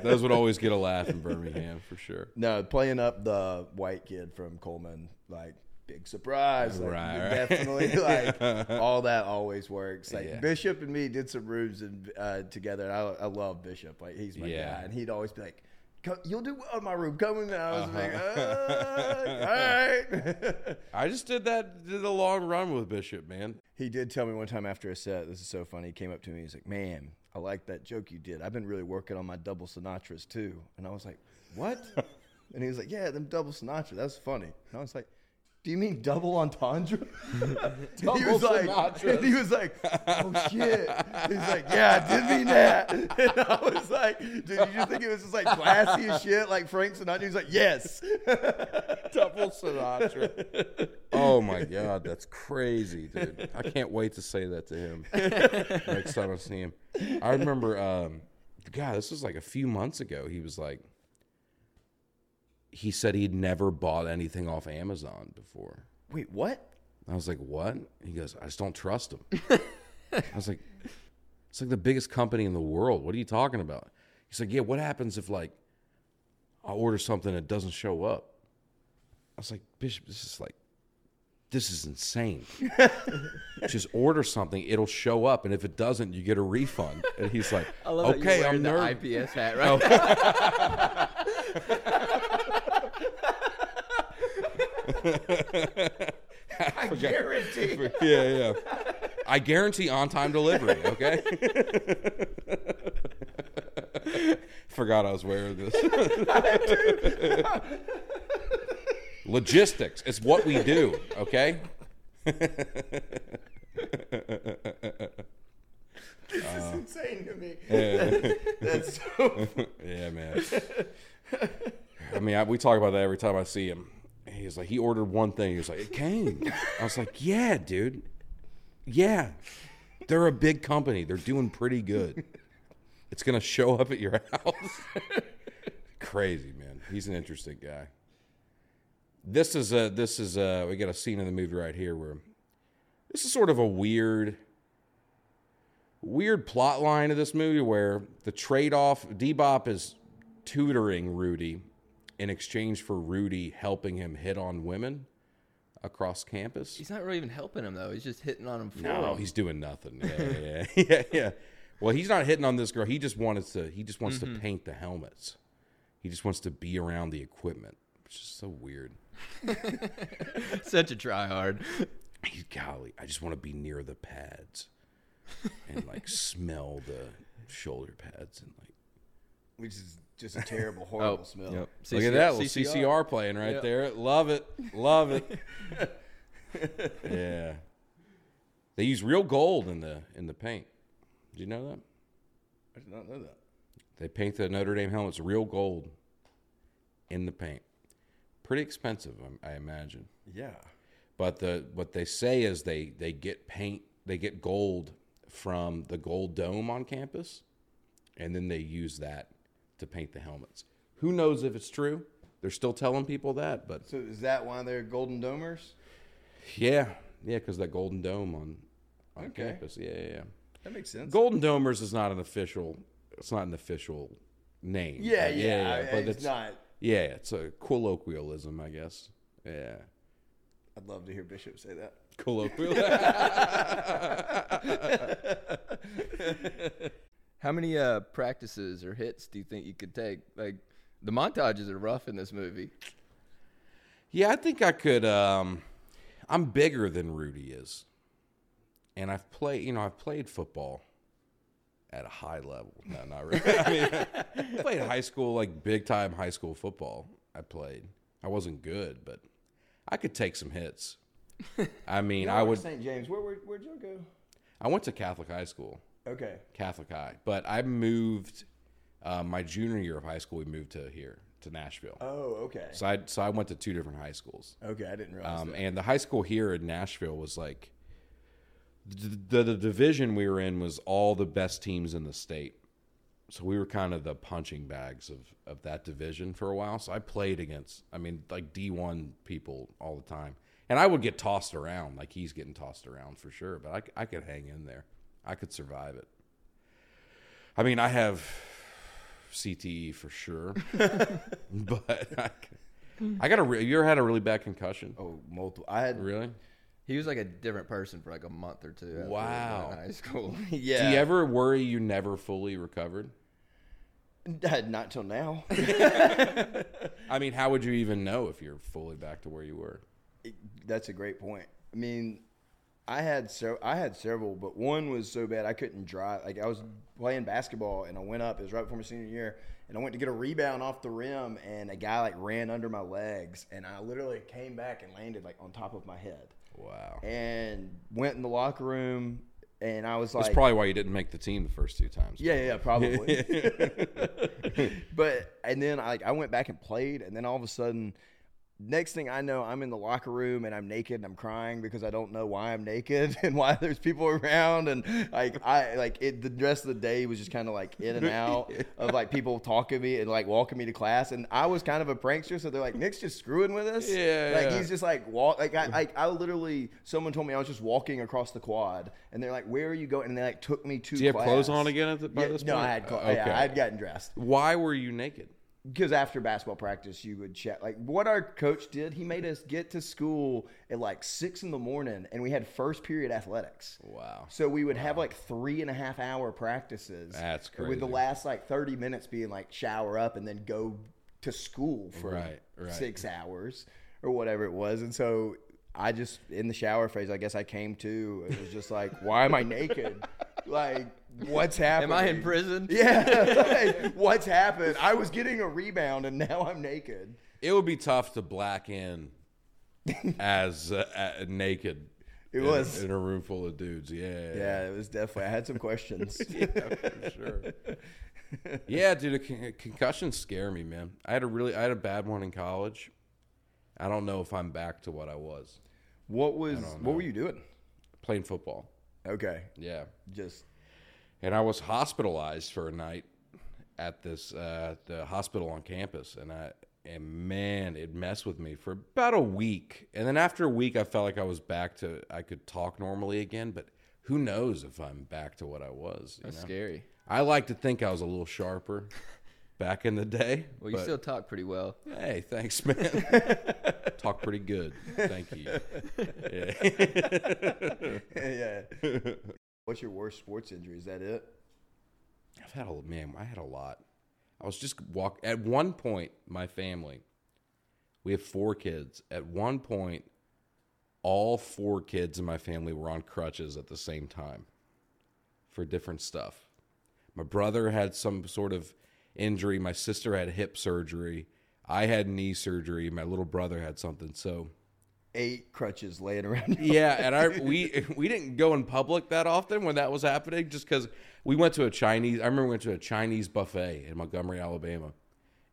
those would always get a laugh in Birmingham for sure. No, playing up the white kid from Cullman, like big surprise. Like, Right, right. Definitely, *laughs* like all that always works. Like Yeah. Bishop and me did some rooms and uh, together. And I, I love Bishop. Like he's my Yeah. guy, and he'd always be like. "Co- You'll do well in my room. Come in. And I was Uh-huh. *laughs* uh, all right. *laughs* I just did that, did a long run with Bishop, man. he did tell me one time after a set, this is so funny. He came up to me. He's like, man, I like that joke you did. I've been really working on my double Sinatras too. And I was like, what? *laughs* and he was like, yeah, them double Sinatra. That's funny. And I was like, do you mean double entendre? *laughs* he was like, Sinatras. and he was like, oh shit. He's like, yeah, I did mean that. And I was like, did you just think it was just like classy as shit, like Frank Sinatra? He was like, yes. *laughs* Double Sinatra. oh my God, that's crazy, dude. I can't wait to say that to him next time I see him. I remember, um, God, this was like a few months ago. He was like, he said he'd never bought anything off Amazon before. Wait, what? I was like, what? He goes, I just don't trust him. I was like, it's like the biggest company in the world. What are you talking about? He's like, yeah, what happens if like I order something that doesn't show up? I was like, Bishop, this is like, this is insane. *laughs* Just order something, it'll show up, and if it doesn't, you get a refund. And he's like, I love okay, I'm nervous. IPS hat right now. Oh. *laughs* *laughs* I *laughs* guarantee. *laughs* yeah, yeah. I guarantee on time delivery, okay? Forgot I was wearing this. Logistics. It's what we do, okay? This is uh, insane to me. Yeah, That's so. yeah man. I mean, I, we talk about that every time I see him. He's like, he ordered one thing. He was like, it came. I was like, yeah, dude. Yeah. They're a big company. They're doing pretty good. It's going to show up at your house. *laughs* Crazy, man. He's an interesting guy. This is a, this is a, we got a scene in the movie right here where this is sort of a weird, weird plot line of this movie where the trade off, D-Bob is tutoring Rudy in exchange for Rudy helping him hit on women across campus. He's not really even helping him though. He's just hitting on him for No, him. he's doing nothing. *laughs* Yeah, yeah, *laughs* yeah, yeah. Well, he's not hitting on this girl. He just wanted to. He just wants to mm-hmm. paint the helmets. He just wants to be around the equipment, which is so weird. *laughs* such a tryhard. He's golly. I just want to be near the pads and like smell the shoulder pads and like. Which is just a terrible, *laughs* horrible oh, smell. Oh, Yep. Look at that little CCR, playing right Yep. there. Love it. Love it. *laughs* yeah. They use real gold in the in the paint. Did you know that? I did not know that. They paint the Notre Dame helmets real gold in the paint. Pretty expensive, I, I imagine. Yeah. But the what they say is they they get paint they get gold from the gold dome on campus, and then they use that to paint the helmets. Who knows if it's true? They're still telling people that, but So is that why they're Golden Domers? Yeah, yeah, because that Golden Dome on on Okay. campus. Yeah, yeah, yeah. That makes sense. Golden Domers is not an official. It's not an official name. yeah, but yeah. I- but it's, not. Yeah, it's a colloquialism, I guess. Yeah, I'd love to hear Bishop say that. colloquial. *laughs* *laughs* How many uh, practices or hits do you think you could take? Like, The montages are rough in this movie. Yeah, I think I could. Um, I'm bigger than Rudy is, and I've played. You know, I've played football at a high level. No, not really. *laughs* I mean, I played high school, like big time high school football. I played. I wasn't good, but I could take some hits. *laughs* I mean, I would. St. James. Where where where'd you go? I went to Catholic high school, Okay. Catholic high, but I moved. Uh, my junior year of high school, we moved to here to Nashville. Oh, okay. So I so I went to two different high schools. Okay, I didn't realize Um, that. and the high school here in Nashville was like the, the, the division we were in was all the best teams in the state. So we were kind of the punching bags of, of that division for a while. So I played against, I mean, like D1 people all the time. And I would get tossed around, like he's getting tossed around for sure, but I, I could hang in there. I could survive it. I mean, I have CTE for sure, *laughs* but I, I got a. re- You ever had a really bad concussion? oh, multiple. I had Really? He was like a different person for like a month or two. after Wow. high school. yeah. *laughs* Do you ever worry you never fully recovered? Uh, not till now. *laughs* I mean, how would you even know if you're fully back to where you were? That's a great point. I mean, I had so I had several, but one was so bad I couldn't drive. Like I was playing basketball and I went up. It was right before my senior year, and I went to get a rebound off the rim, and a guy like ran under my legs, and I literally came back and landed like on top of my head, Wow. and went in the locker room, and I was like, That's probably why you didn't make the team the first two times. Yeah, yeah, probably. *laughs* *laughs* but and then like I went back and played, and then all of a sudden, next thing I know, I'm in the locker room and I'm naked and I'm crying because I don't know why I'm naked *laughs* and why there's people around, and like I like it. The rest of the day was just kind of like in and *laughs* out of like people talking to me and like walking me to class, and I was kind of a prankster, so they're like Nick's just screwing with us. Yeah, like yeah. he's just like walk. Like I, *laughs* like I literally, someone told me I was just walking across the quad, and they're like, "Where are you going?" And they like took me to. Do you have clothes on again at the, by Yeah, this no, point? No, I had clo- Uh, yeah, I had gotten dressed Why were you naked? Because after basketball practice, you would check. Like what our coach did, he made us get to school at like six in the morning, and we had first period athletics. Wow. So we would have like three and a half hour practices. That's crazy. With the last like thirty minutes being like shower up and then go to school for Right, right. six hours or whatever it was, and so. I just in the shower phase. I guess I came to. It was just like, why am I naked? *laughs* Like, what's happening? Am I in prison? Yeah. *laughs* like, what's happened? I was getting a rebound and now I'm naked. It would be tough to black in as uh, uh, naked. It in- was. in a room full of dudes. Yeah. Yeah, it was definitely. I had some questions. *laughs* yeah, for sure. yeah, dude, a con- concussions scare me, man. I had a really, I had a bad one in college. I don't know if I'm back to what I was What was? don't What were you doing? playing football. Okay, Yeah, just and I was hospitalized for a night at this uh, the hospital on campus, and I and man, it messed with me for about a week, and then after a week, I felt like I was back to I could talk normally again, but who knows if I'm back to what I was? you That's know? scary. I like to think I was a little sharper *laughs* back in the day. Well, you but- still talk pretty well. Hey, thanks, man. *laughs* Talk pretty good. Thank you. *laughs* Yeah. yeah. What's your worst sports injury? Is that it? I've had a man. I had a lot. I was just walk at one point. My family, we have four kids. At one point, all four kids in my family were on crutches at the same time for different stuff. My brother had some sort of injury. My sister had hip surgery. I had knee surgery. My little brother had something. So Eight crutches laying around. *laughs* yeah, and I we we didn't go in public that often when that was happening, just because we went to a Chinese. I remember we went to a Chinese buffet in Montgomery, Alabama.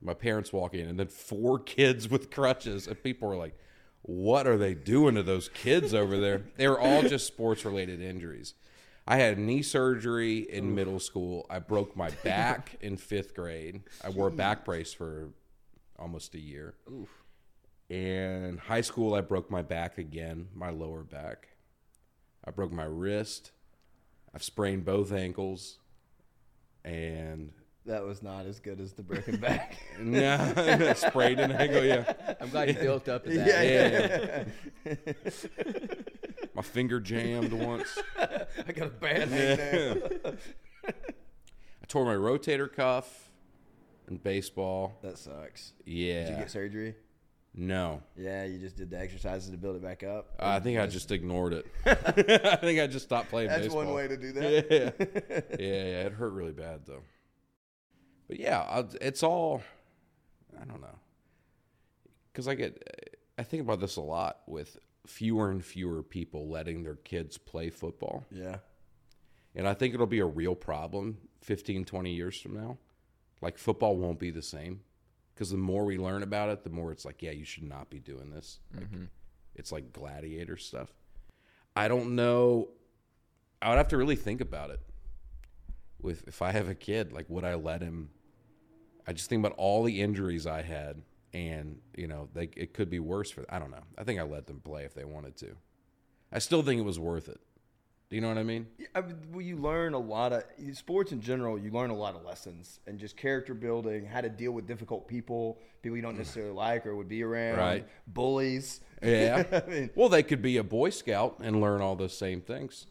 My parents walk in, and then four kids with crutches, and people were like, "What are they doing to those kids over there?" They were all just sports related injuries. I had knee surgery in middle school. I broke my back in fifth grade. I wore a back brace for almost a year. In high school, I broke my back again, my lower back. I broke my wrist. I've sprained both ankles. And That was not as good as the broken *laughs* back. no, *laughs* sprained an ankle, yeah. I'm glad you built up to that. yeah, Yeah. *laughs* My finger jammed once. I got a bad hangnail. I tore my rotator cuff. in baseball. That sucks. Yeah. Did you get surgery? No. Yeah, you just did the exercises to build it back up. Uh, I think I just ignored it. *laughs* *laughs* I think I just stopped playing That's baseball. one way to do that. Yeah. *laughs* yeah, yeah, it hurt really bad though. But yeah, I- it's all I don't know. Cuz I get I think about this a lot with fewer and fewer people letting their kids play football. yeah. And I think it'll be a real problem 15, 20 years from now. Like football won't be the same because the more we learn about it, the more it's like, yeah, you should not be doing this. Like, mm-hmm. It's like gladiator stuff. I don't know. I would have to really think about it. With if I have a kid, like would I let him? I just think about all the injuries I had, and you know, they, it could be worse for. I don't know. I think I let them play if they wanted to. I still think it was worth it. Do you know what I mean? Yeah, I mean, well, you learn a lot of sports in general. You learn a lot of lessons and just character building, how to deal with difficult people, people you don't mm. necessarily like or would be around, Right. Bullies. Yeah. *laughs* I mean, well, they could be a Boy Scout and learn all those same things.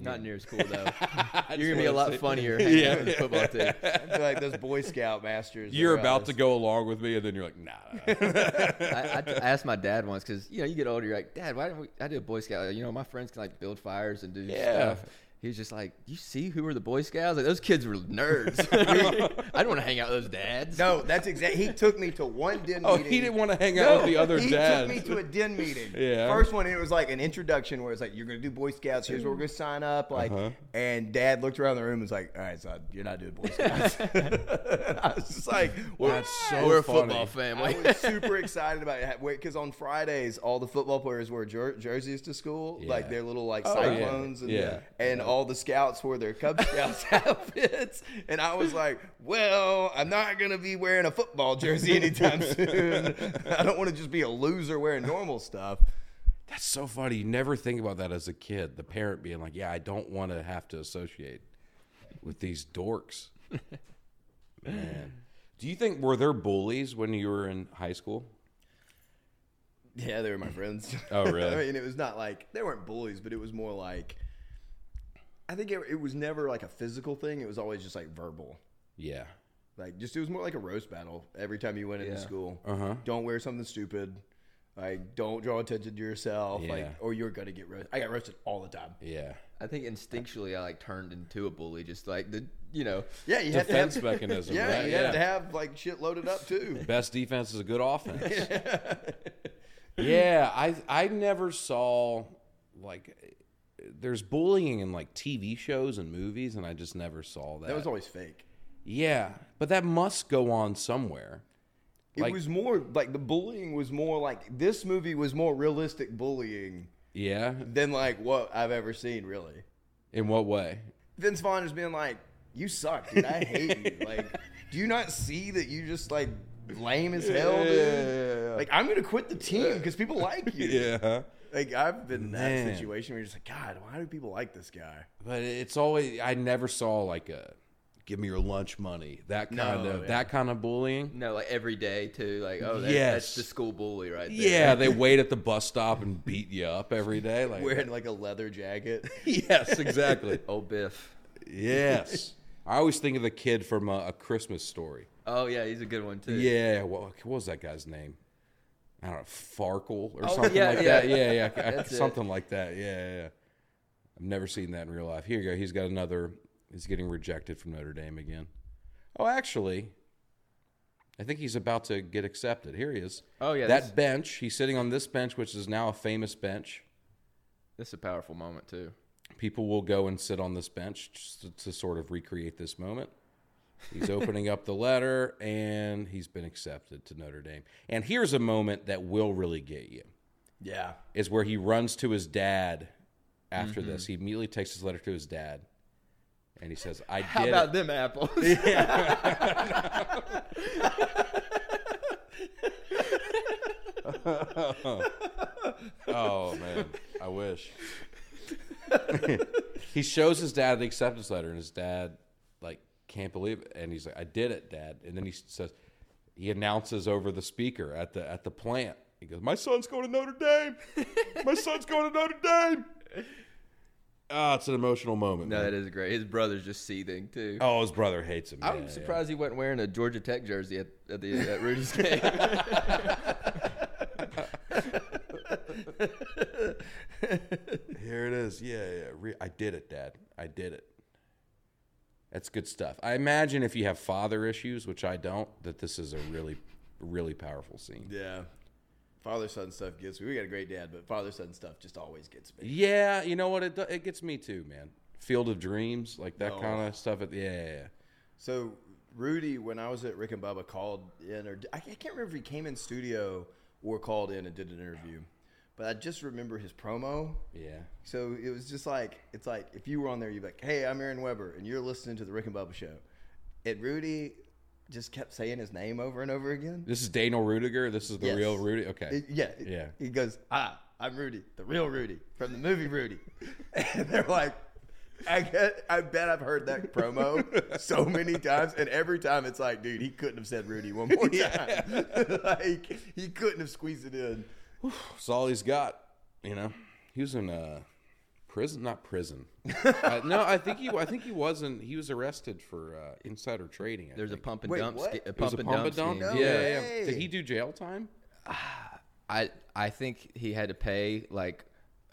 Not near as cool though. *laughs* You're gonna be a lot funnier hanging out with *laughs* the football team. *laughs* I feel like those Boy Scout masters. You're are, about to go along with me, and then you're like, nah. I, I, I asked my dad once because you know you get older, you're like, Dad, why didn't we? I did a Boy Scout. You know, my friends can like build fires and do Yeah. stuff. He was just like, you see who were the Boy Scouts? Like those kids were nerds. *laughs* I don't want to hang out with those dads. No, that's exactly. He took me to one den oh, meeting. he didn't want to hang out with the other dad. he dads. took me to a den meeting. *laughs* Yeah. First one, it was like an introduction where it's like, you're going to do Boy Scouts. Here's where we're going to sign up. Like, Uh-huh. and Dad looked around the room and was like, all right, son, you're not doing Boy Scouts. *laughs* I was just like, what? That's so we're a funny. football I family. was super excited about it because on Fridays, all the football players wear jer- jerseys to school, Yeah. like their little like Oh, yeah. cyclones, and, Yeah. and all the scouts wore their Cub Scouts *laughs* outfits. And I was like, well, I'm not gonna be wearing a football jersey anytime *laughs* soon. I don't want to just be a loser wearing normal stuff. That's so funny. You never think about that as a kid. The parent being like, "Yeah, I don't want to have to associate with these dorks." *laughs* Man, do you think were there bullies when you were in high school? Yeah, they were my friends. Oh, really? I mean, it was not like they weren't bullies, but it was more like I think it, it was never like a physical thing. It was always just like verbal. Yeah. Like just it was more like a roast battle every time you went into Yeah. school. Uh-huh. Don't wear something stupid. Like don't draw attention to yourself. Yeah. Like or you're gonna get roasted. I got roasted all the time. Yeah. I think instinctually I like turned into a bully, just like the you know. Yeah, you had to Defense have, mechanism, *laughs* Yeah, right? you Yeah. had to have like shit loaded up too. *laughs* Best defense is a good offense. *laughs* yeah, I I never saw like there's bullying in like TV shows and movies, and I just never saw that. That was always fake. yeah, but that must go on somewhere. It Like- was more like the bullying was more like this movie was more realistic bullying Yeah, than like what I've ever seen. Really, in what way? Vince Vaughn is being like, "You suck, dude. I hate you. *laughs* Like, do you not see that you just like lame as hell, dude? Yeah. Like, I'm gonna quit the team because people like you. *laughs* Yeah, Like, I've been in that situation where you're just like, God, why do people like this guy? but it's always I never saw like a give me your lunch money that kind No, of yeah. that kind of bullying. No, like every day too. Like, oh, that, Yes. that's the school bully right there. Yeah, they *laughs* wait at the bus stop and beat you up every day. Like Wearing like a leather jacket. *laughs* *laughs* yes, exactly. oh, Biff. Yes. I always think of the kid from a, a Christmas story. Oh yeah, he's a good one too. Yeah. What, what was that guy's name? I don't know, Farkle or Oh, something yeah, like yeah. that. Yeah, *laughs* yeah. That's it. something like that. Yeah, yeah, yeah. I've never seen that in real life. Here you go. He's got another. He's getting rejected from Notre Dame again. Oh, actually, I think he's about to get accepted. Here he is. Oh, yeah, That this- bench. He's sitting on this bench, which is now a famous bench. This is a powerful moment too. people will go and sit on this bench just to, to sort of recreate this moment. He's opening up the letter and he's been accepted to Notre Dame. And here's a moment that will really get you Yeah. is where he runs to his dad after mm-hmm. this. He immediately takes his letter to his dad and he says, I How did about it. them apples? *laughs* *laughs* Oh man, I wish. *laughs* he shows his dad the acceptance letter, and his dad can't believe it, and he's like, "I did it, Dad." And then he says, he announces over the speaker at the at the plant. He goes, "My son's going to Notre Dame. My son's going to Notre Dame." Oh, *laughs* it's an emotional moment. No, man. that is great. His brother's just seething too. Oh, his brother hates him. I'm Yeah, yeah. surprised he wasn't wearing a Georgia Tech jersey at, at the at Rudy's game. *laughs* Here it is. Yeah, yeah. Re- I did it, Dad. I did it. That's good stuff. I imagine if you have father issues, which I don't, that this is a really, really powerful scene. Yeah. Father son stuff gets me. We got a great dad, but father son stuff just always gets me. Yeah, you know what? It it gets me too, man. Field of Dreams, like that oh. No. kind of stuff. At, yeah, yeah, yeah. So Rudy, when I was at Rick and Bubba, called in, or I can't remember if he came in studio or called in and did an interview, but I just remember his promo. Yeah. So it was just like it's like if you were on there, you'd be like, "Hey, I'm Aaron Weber," and you're listening to the Rick and Bubba show, and Rudy just kept saying his name over and over again. This is Daniel Ruettiger. This is the Yes. real Rudy. Okay. It- yeah, Yeah. He goes, "Ah, I'm Rudy, the real Rudy from the movie Rudy," *laughs* and they're like. I get, I bet I've heard that promo *laughs* so many times, and every time it's like, dude, he couldn't have said Rudy one more *laughs* time. like he couldn't have squeezed it in. *sighs* That's all he's got. You know, he was in uh, prison, not prison. *laughs* uh, no, I think he. I think he wasn't. He was arrested for uh, insider trading. I There's a pump and Wait, dump. what? sch- a It was pump a and pump dump. and dump. scheme. No yeah, way. yeah. Did he do jail time? *sighs* I I think he had to pay like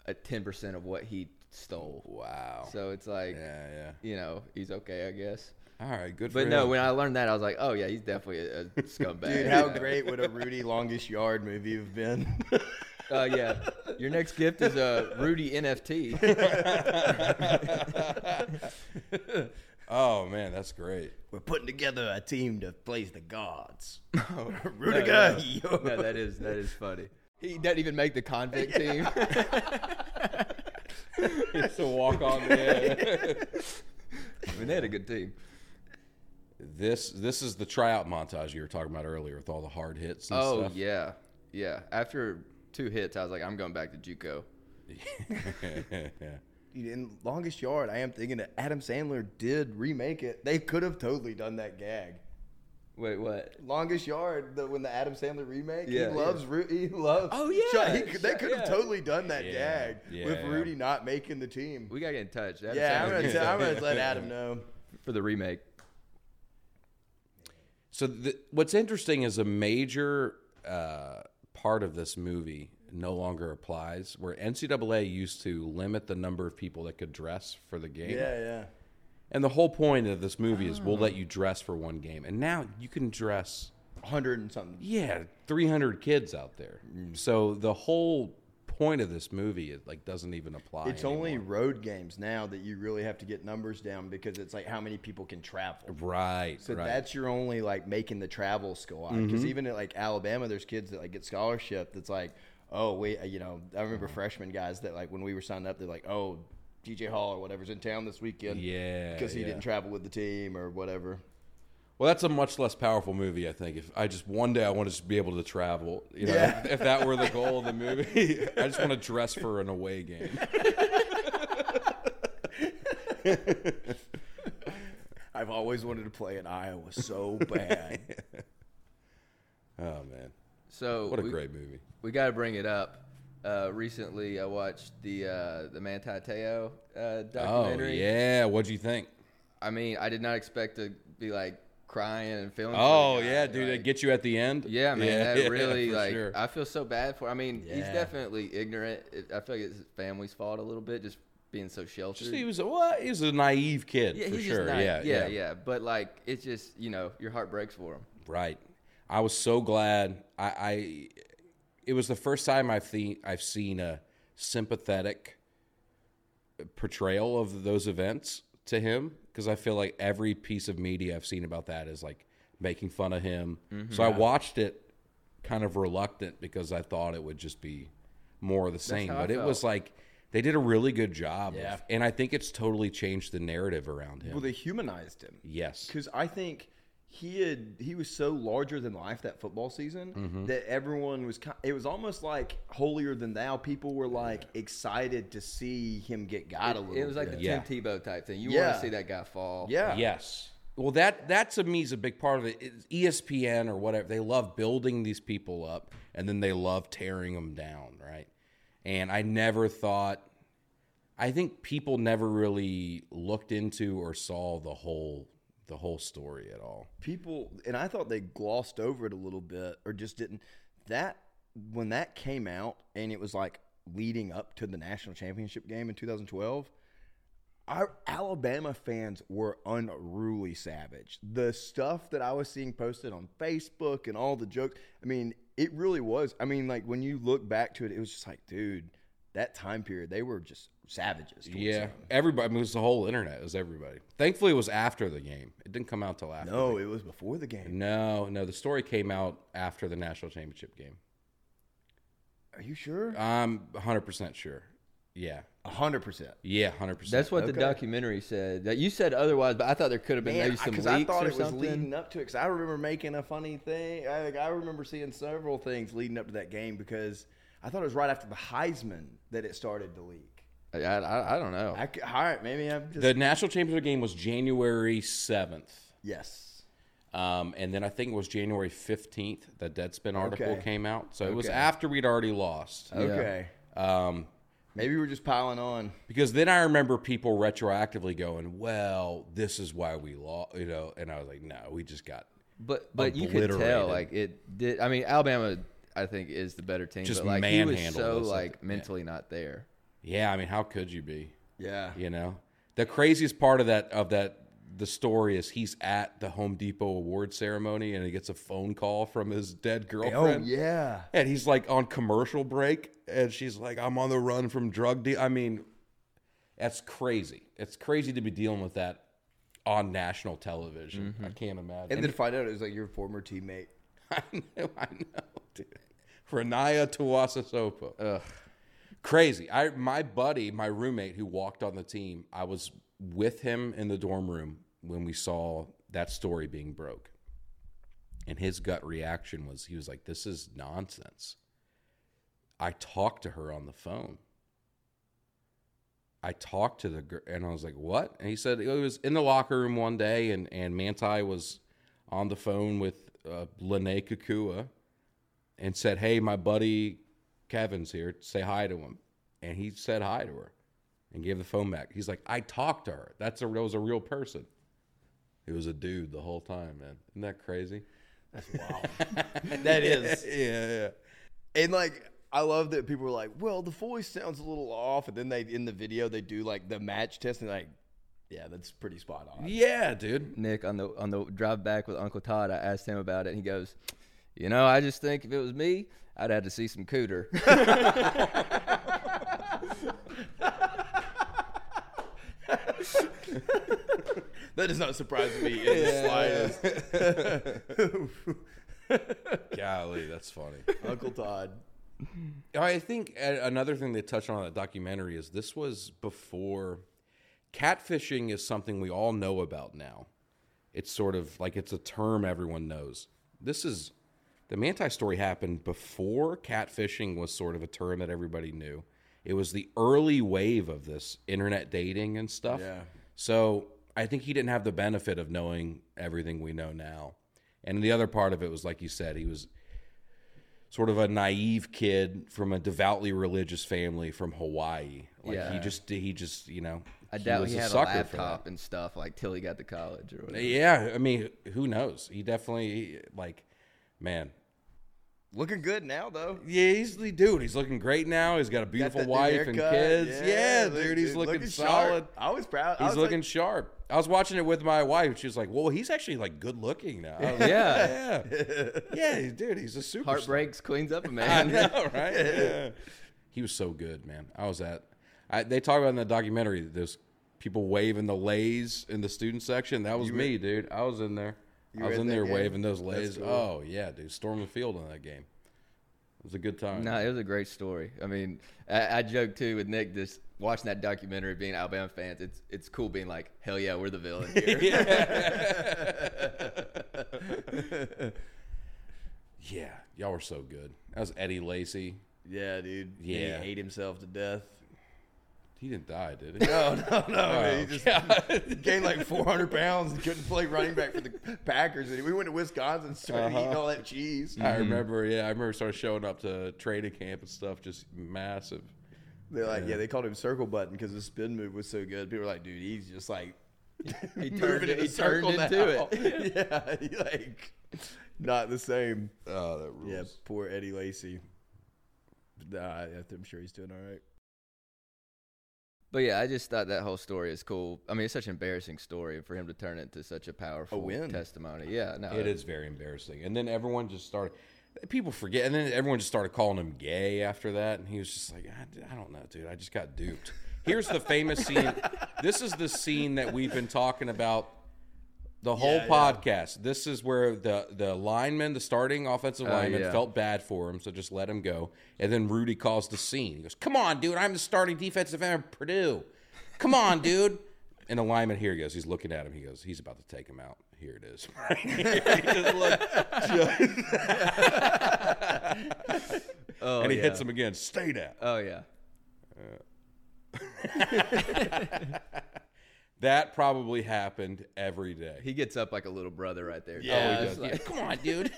a ten percent of what he stole. Wow. So it's like, yeah, yeah. you know, he's okay, I guess. All right, good for But no, him. when I learned that, I was like, oh yeah, he's definitely a, a *laughs* scumbag. Dude, how great would a Rudy longest yard movie have been? *laughs* Uh, yeah, your next gift is a Rudy NFT. *laughs* oh man, that's great. We're putting together a team to place the gods. No, Ruettiger, no. yo. No, that is that is funny. He doesn't even make the convict team. It's a walk on. Yeah. I mean, they had a good team. This this is the tryout montage you were talking about earlier with all the hard hits. And Oh stuff. yeah, yeah. After two hits, I was like, I'm going back to JUCO. yeah. *laughs* Dude, in longest yard, I am thinking that Adam Sandler did remake it. They could have totally done that gag. Wait, what? Longest yard, the, when the Adam Sandler remake, Yeah, he loves Ru- he loves. Oh, yeah. Sean- he they could have yeah. totally done that Yeah, gag yeah, with. Rudy not making the team. We gotta get in touch. Adam yeah, I'm Sandler gonna, needs tell, I'm *laughs* gonna let Adam know. for the remake. So the, what's interesting is a major uh, part of this movie no longer applies. Where NCAA used to limit the number of people that could dress for the game. Yeah, yeah. And the whole point of this movie is we'll let you dress for one game. And now you can dress, Hundred and something. yeah, 300 kids out there. Mm. So the whole point of this movie it like doesn't even apply. It's only road games now that you really have to get numbers down because it's like how many people can travel. right. So right. that's your only like making the travel out. Because mm-hmm. even at like Alabama, there's kids that like get scholarship. That's like, oh wait, uh, you know, I remember mm-hmm. freshman guys that like when we were signed up, they're like, oh, DJ Hall or whatever's in town this weekend. Yeah, because he yeah. didn't travel with the team or whatever. Well, that's a much less powerful movie, I think. If I just one day I want to just be able to travel, you know, Yeah. if, if that were the goal of the movie, *laughs* I just want to dress for an away game. *laughs* I've always wanted to play in Iowa so bad. *laughs* Oh man, So what a we, great movie! We got to bring it up. Uh, recently, I watched the uh, the Manti Te'o uh, Oh documentary. yeah, what'd you think? I mean, I did not expect to be like crying and feeling. Oh guy, yeah, dude, like- it get you at the end. Yeah, man, Yeah, that *laughs* yeah, really like. sure. I feel so bad for. I mean, he's definitely ignorant. It, I feel like it's his family's fault a little bit, just being so sheltered. Just, he was a what? He was a naive kid yeah, for sure. yeah, yeah, yeah, But like, it's just you know, your heart breaks for him. Right. I was so glad. I, I it was the first time I've seen I've seen a sympathetic portrayal of those events to him because I feel like every piece of media I've seen about that is like making fun of him. Mm-hmm. So I watched it kind of reluctant because I thought it would just be more of the same. But it was like they did a really good job. of- and I think it's totally changed the narrative around him. well, they humanized him. yes. because I think he had he was so larger than life that football season Mm-hmm. that everyone was. It was almost like holier than thou. People were like excited to see him get got a little. It was like bit. the Yeah. Tim Tebow type thing. You Yeah. want to see that guy fall. yeah, Yes. Well, that that to me is a big part of it. It's ESPN or whatever, they love building these people up, and then they love tearing them down, right? And I never thought I think people never really looked into or saw the whole the whole story at all. people and I thought they glossed over it a little bit or just didn't that when that came out and it was like leading up to the national championship game in 2012 our Alabama fans were unruly savage. The stuff that I was seeing posted on Facebook and all the jokes, I mean, it really was. I mean, like when you look back to it, it was just like, dude, that time period, they were just savages. Yeah, them. everybody. I mean, it was the whole internet. It was everybody. Thankfully, it was after the game. It didn't come out till after. No, it was before the game. No, no. The story came out after the national championship game. Are you sure? I'm 100 percent sure. Yeah, hundred percent. yeah, 100. percent That's what the documentary said. That you said otherwise, but I thought there could have been Man, maybe some leaks I thought or it was something. leading up to it. Because I remember making a funny thing. I, like, I remember seeing several things leading up to that game because I thought it was right after the Heisman that it started to leak. I, I, I don't know. I, c- all right, maybe I'm just The national championship game was January 7th. yes. Um, and then I think it was January 15th that Deadspin article Okay. came out. So it was after we'd already lost. Okay, Um, maybe we're just piling on. because then I remember people retroactively going, well, this is why we lost, you know, and I was like, no, we just got But but you could tell like it did. I mean, Alabama I think is the better team. Just but like he was so like like, yeah. mentally not there. Yeah, I mean, how could you be? Yeah, You know, the craziest part of that of that the story is he's at the Home Depot award ceremony and he gets a phone call from his dead oh, girlfriend. Oh yeah. And he's like on commercial break, and she's like, "I'm on the run from drug deal." I mean, that's crazy. It's crazy to be dealing with that on national television. Mm-hmm. I can't imagine. And then find out it was like your former teammate. *laughs* I know, I know, dude. Ronaiah Tuiasosopo. Ugh. Crazy. I my buddy, my roommate who walked on the team, I was with him in the dorm room when we saw that story being broke. And his gut reaction was he was like, This is nonsense. I talked to her on the phone. I talked to the girl and I was like, What? And he said it was in the locker room one day and, and Manti was on the phone with uh, Lennay Kekua and said, Hey, my buddy Kevin's here. Say hi to him. And he said hi to her and gave the phone back. He's like, I talked to her. That's a, that was a real person. It was a dude the whole time, man. Isn't that crazy? *laughs* That is. Wild. that is. Yeah, yeah. And like, I love that people were like, "Well, the voice sounds a little off," and then they in the video they do like the match test, and like, yeah, that's pretty spot on. Yeah, dude. Nick on the on the drive back with Uncle Todd, I asked him about it, and he goes, "You know, I just think if it was me, I'd have to see some cooter." *laughs* That does not surprise me in the slightest. *laughs* Golly, that's funny. Uncle Todd. I think another thing they touched on in the documentary is this was before catfishing is something we all know about now. It's sort of like it's a term everyone knows. This is the Manti story happened before catfishing was sort of a term that everybody knew. It was the early wave of this internet dating and stuff. Yeah. So I think he didn't have the benefit of knowing everything we know now. And the other part of it was, like you said, he was sort of a naive kid from a devoutly religious family from Hawaii. Like he just he just you know I doubt was he a had a that. laptop and stuff like till he got to college or whatever. Yeah, I mean, who knows? He definitely like, man. Looking good now though. Yeah, he's the dude. He's looking great now. He's got a beautiful that new wife and kids. Yeah, look- dude, he's looking, sharp. solid. I was proud. I He's was looking like, sharp. I was watching it with my wife. She was like, "Well, he's actually like good looking now." Was like, Yeah. yeah, yeah, he's- dude. He's a super. Heartbreaks cleans up a *laughs* I man. know, right? Yeah. He was so good, man. I was at. I, they talk about in the documentary that there's people waving the leis in the student section. That was me, dude. I was in there. You I was in there game? waving those leis. cool. Oh yeah, dude. Storm the field in that game. It was a good time. No, it was a great story. I mean, I, I joked too with Nick just watching that documentary, being Alabama fans. It's it's cool being like, hell yeah, we're the villain *laughs* here. *laughs* Yeah, y'all were so good. That was Eddie Lacy. yeah, dude. Yeah. he ate himself to death. He didn't die, did he? *laughs* No, no, no. Oh, he just God. *laughs* gained like 400 pounds and couldn't play running back for the Packers. And we went to Wisconsin and started Uh-huh. eating all that cheese. I remember. Yeah, I remember. Started showing up to training camp and stuff. Just massive. They're like, yeah, they called him Circle Button because the spin move was so good. People were like, dude, he's just like *laughs* He turned, in a he turned into now. it. yeah, he like not the same. Oh, that rules. Yeah, poor Eddie Lacy. Nah, I'm sure he's doing all right. But yeah, I just thought that whole story is cool. I mean, it's such an embarrassing story for him to turn it into such a powerful win. testimony. Yeah, no, It is very embarrassing. And then everyone just started. People forget, and then everyone just started calling him gay after that, and he was just like, I, I don't know, dude. I just got duped. Here's the famous scene. *laughs* This is the scene that we've been talking about the whole Yeah, yeah. podcast. This is where the the lineman, the starting offensive Oh, lineman, yeah. felt bad for him, so just let him go. And then Rudy calls the scene. He goes, "Come on, dude. I'm the starting defensive end of Purdue. Come on, *laughs* dude." And the lineman here he goes. He's looking at him. He goes, "He's about to take him out. Here it is." *laughs* *laughs* he just looked, Oh, and he yeah. hits him again. Stay down. Oh yeah, uh. That probably happened every day. he gets up like a little brother right there. Yeah, Oh, he does. like- Yeah, Come on, dude.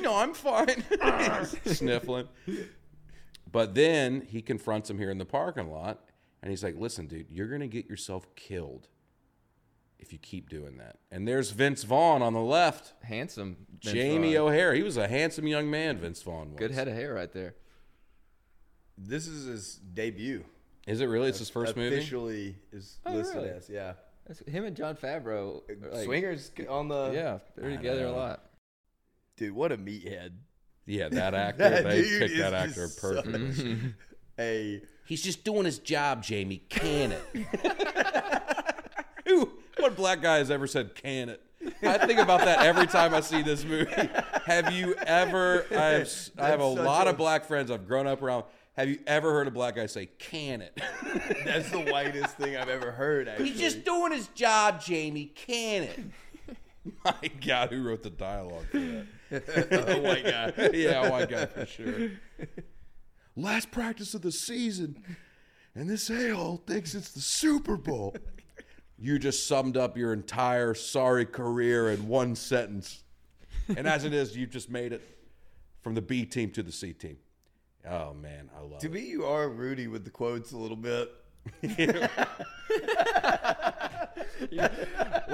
*laughs* no, I'm fine. *laughs* Sniffling. But then he confronts him here in the parking lot, and he's like, "Listen, dude, you're gonna get yourself killed if you keep doing that." And there's Vince Vaughn on the left. handsome. Vince Jamie Vaughn. O'Hara. He was a handsome young man. Vince Vaughn was. Good head of hair right there. This is his debut. Is it really? It's his first movie. Officially is Oh, listed really? as yeah. That's, him and Jon Favreau. are like- Swingers on the Yeah, they're I together a know. lot. dude. What a meathead. Yeah, that *laughs* actor. That they dude picked is that actor just perfectly. *laughs* A He's just doing his job, Jamie. Can it? *laughs* Who? What black guy has ever said "can it"? I think about that every time I see this movie. Have you ever? I have, s- I have a That's such lot a- of black friends I've grown up around. Have you ever heard a black guy say "can it"? *laughs* that's the whitest thing I've ever heard. Actually. He's just doing his job, Jamie. Can it? *laughs* My God, who wrote the dialogue for that? *laughs* a white guy. yeah, a white guy for sure. Last practice of the season, and this a-hole thinks it's the Super Bowl. You just summed up your entire sorry career in one sentence. And as it is, you've just made it from the B team to the C team. Oh man, I love To it. me, you are Rudy with the quotes a little bit. *laughs* We're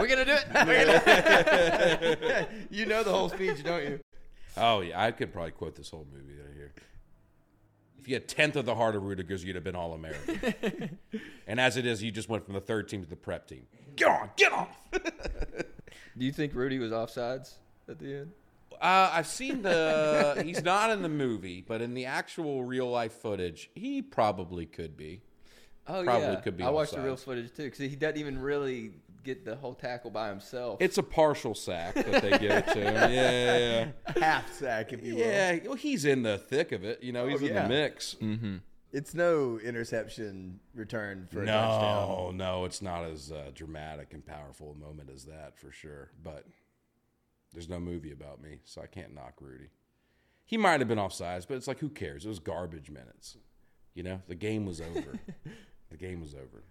gonna do it. *laughs* you know the whole speech, don't you? Oh yeah, I could probably quote this whole movie right here. If you had tenth of the heart of Ruettiger's, you'd have been all American. *laughs* and as it is, you just went from the third team to the prep team. Get on, get off. Do you think Rudy was offsides at the end? Uh, I've seen the. *laughs* he's not in the movie, but in the actual real life footage, he probably could be. Oh Probably yeah, could be I watched the real footage too because he doesn't even really get the whole tackle by himself. It's a partial sack that they give it to him. *laughs* Yeah, Half sack, if you will. yeah. Well, he's in the thick of it. You know, he's Oh, in yeah. the mix. It's no interception return for a touchdown. No, no, it's not as uh, dramatic and powerful a moment as that for sure. But there's no movie about me, so I can't knock Rudy. He might have been offsides, but it's like who cares? It was garbage minutes. You know, the game was over. *laughs* the game was over.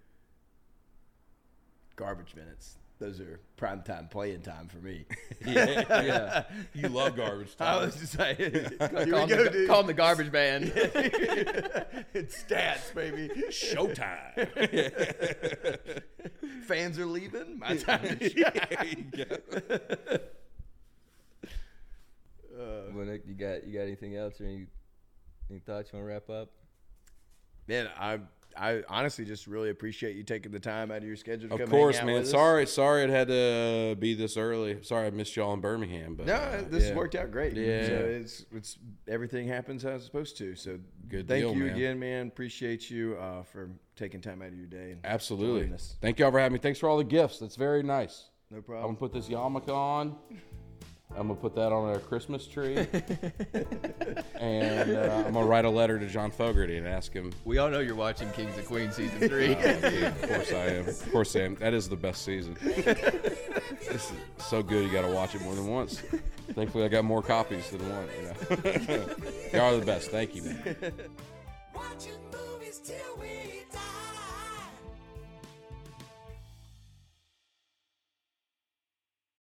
Garbage minutes. Those are prime time playing time for me. *laughs* Yeah, yeah. *laughs* you love garbage time. I was just saying, here call, we him go, the, call him the garbage man. it's stats, baby. Showtime. Fans are leaving. My time to shine. Well, Nick, you got you got anything else or any, any thoughts you want to wrap up? Man, I I honestly just really appreciate you taking the time out of your schedule to Of come course, hang out man. with us. Sorry, sorry it had to be this early. Sorry I missed y'all in Birmingham, but No, uh, this yeah. worked out great. Yeah. So it's it's everything happens as it's supposed to. So Good thank deal, you man. again, man. Appreciate you uh, for taking time out of your day. Absolutely. Thank y'all for having me. Thanks for all the gifts. That's very nice. No problem. I'm gonna put this yarmulke on. I'm gonna put that on our Christmas tree, *laughs* and uh, I'm gonna write a letter to John Fogerty and ask him. We all know you're watching Kings of Queens season *laughs* three. Oh, dude, of course I am. Of course I am. That is the best season. *laughs* It's so good you got to watch it more than once. Thankfully, I got more copies than one. You know? Y'all are the best. Thank you, man.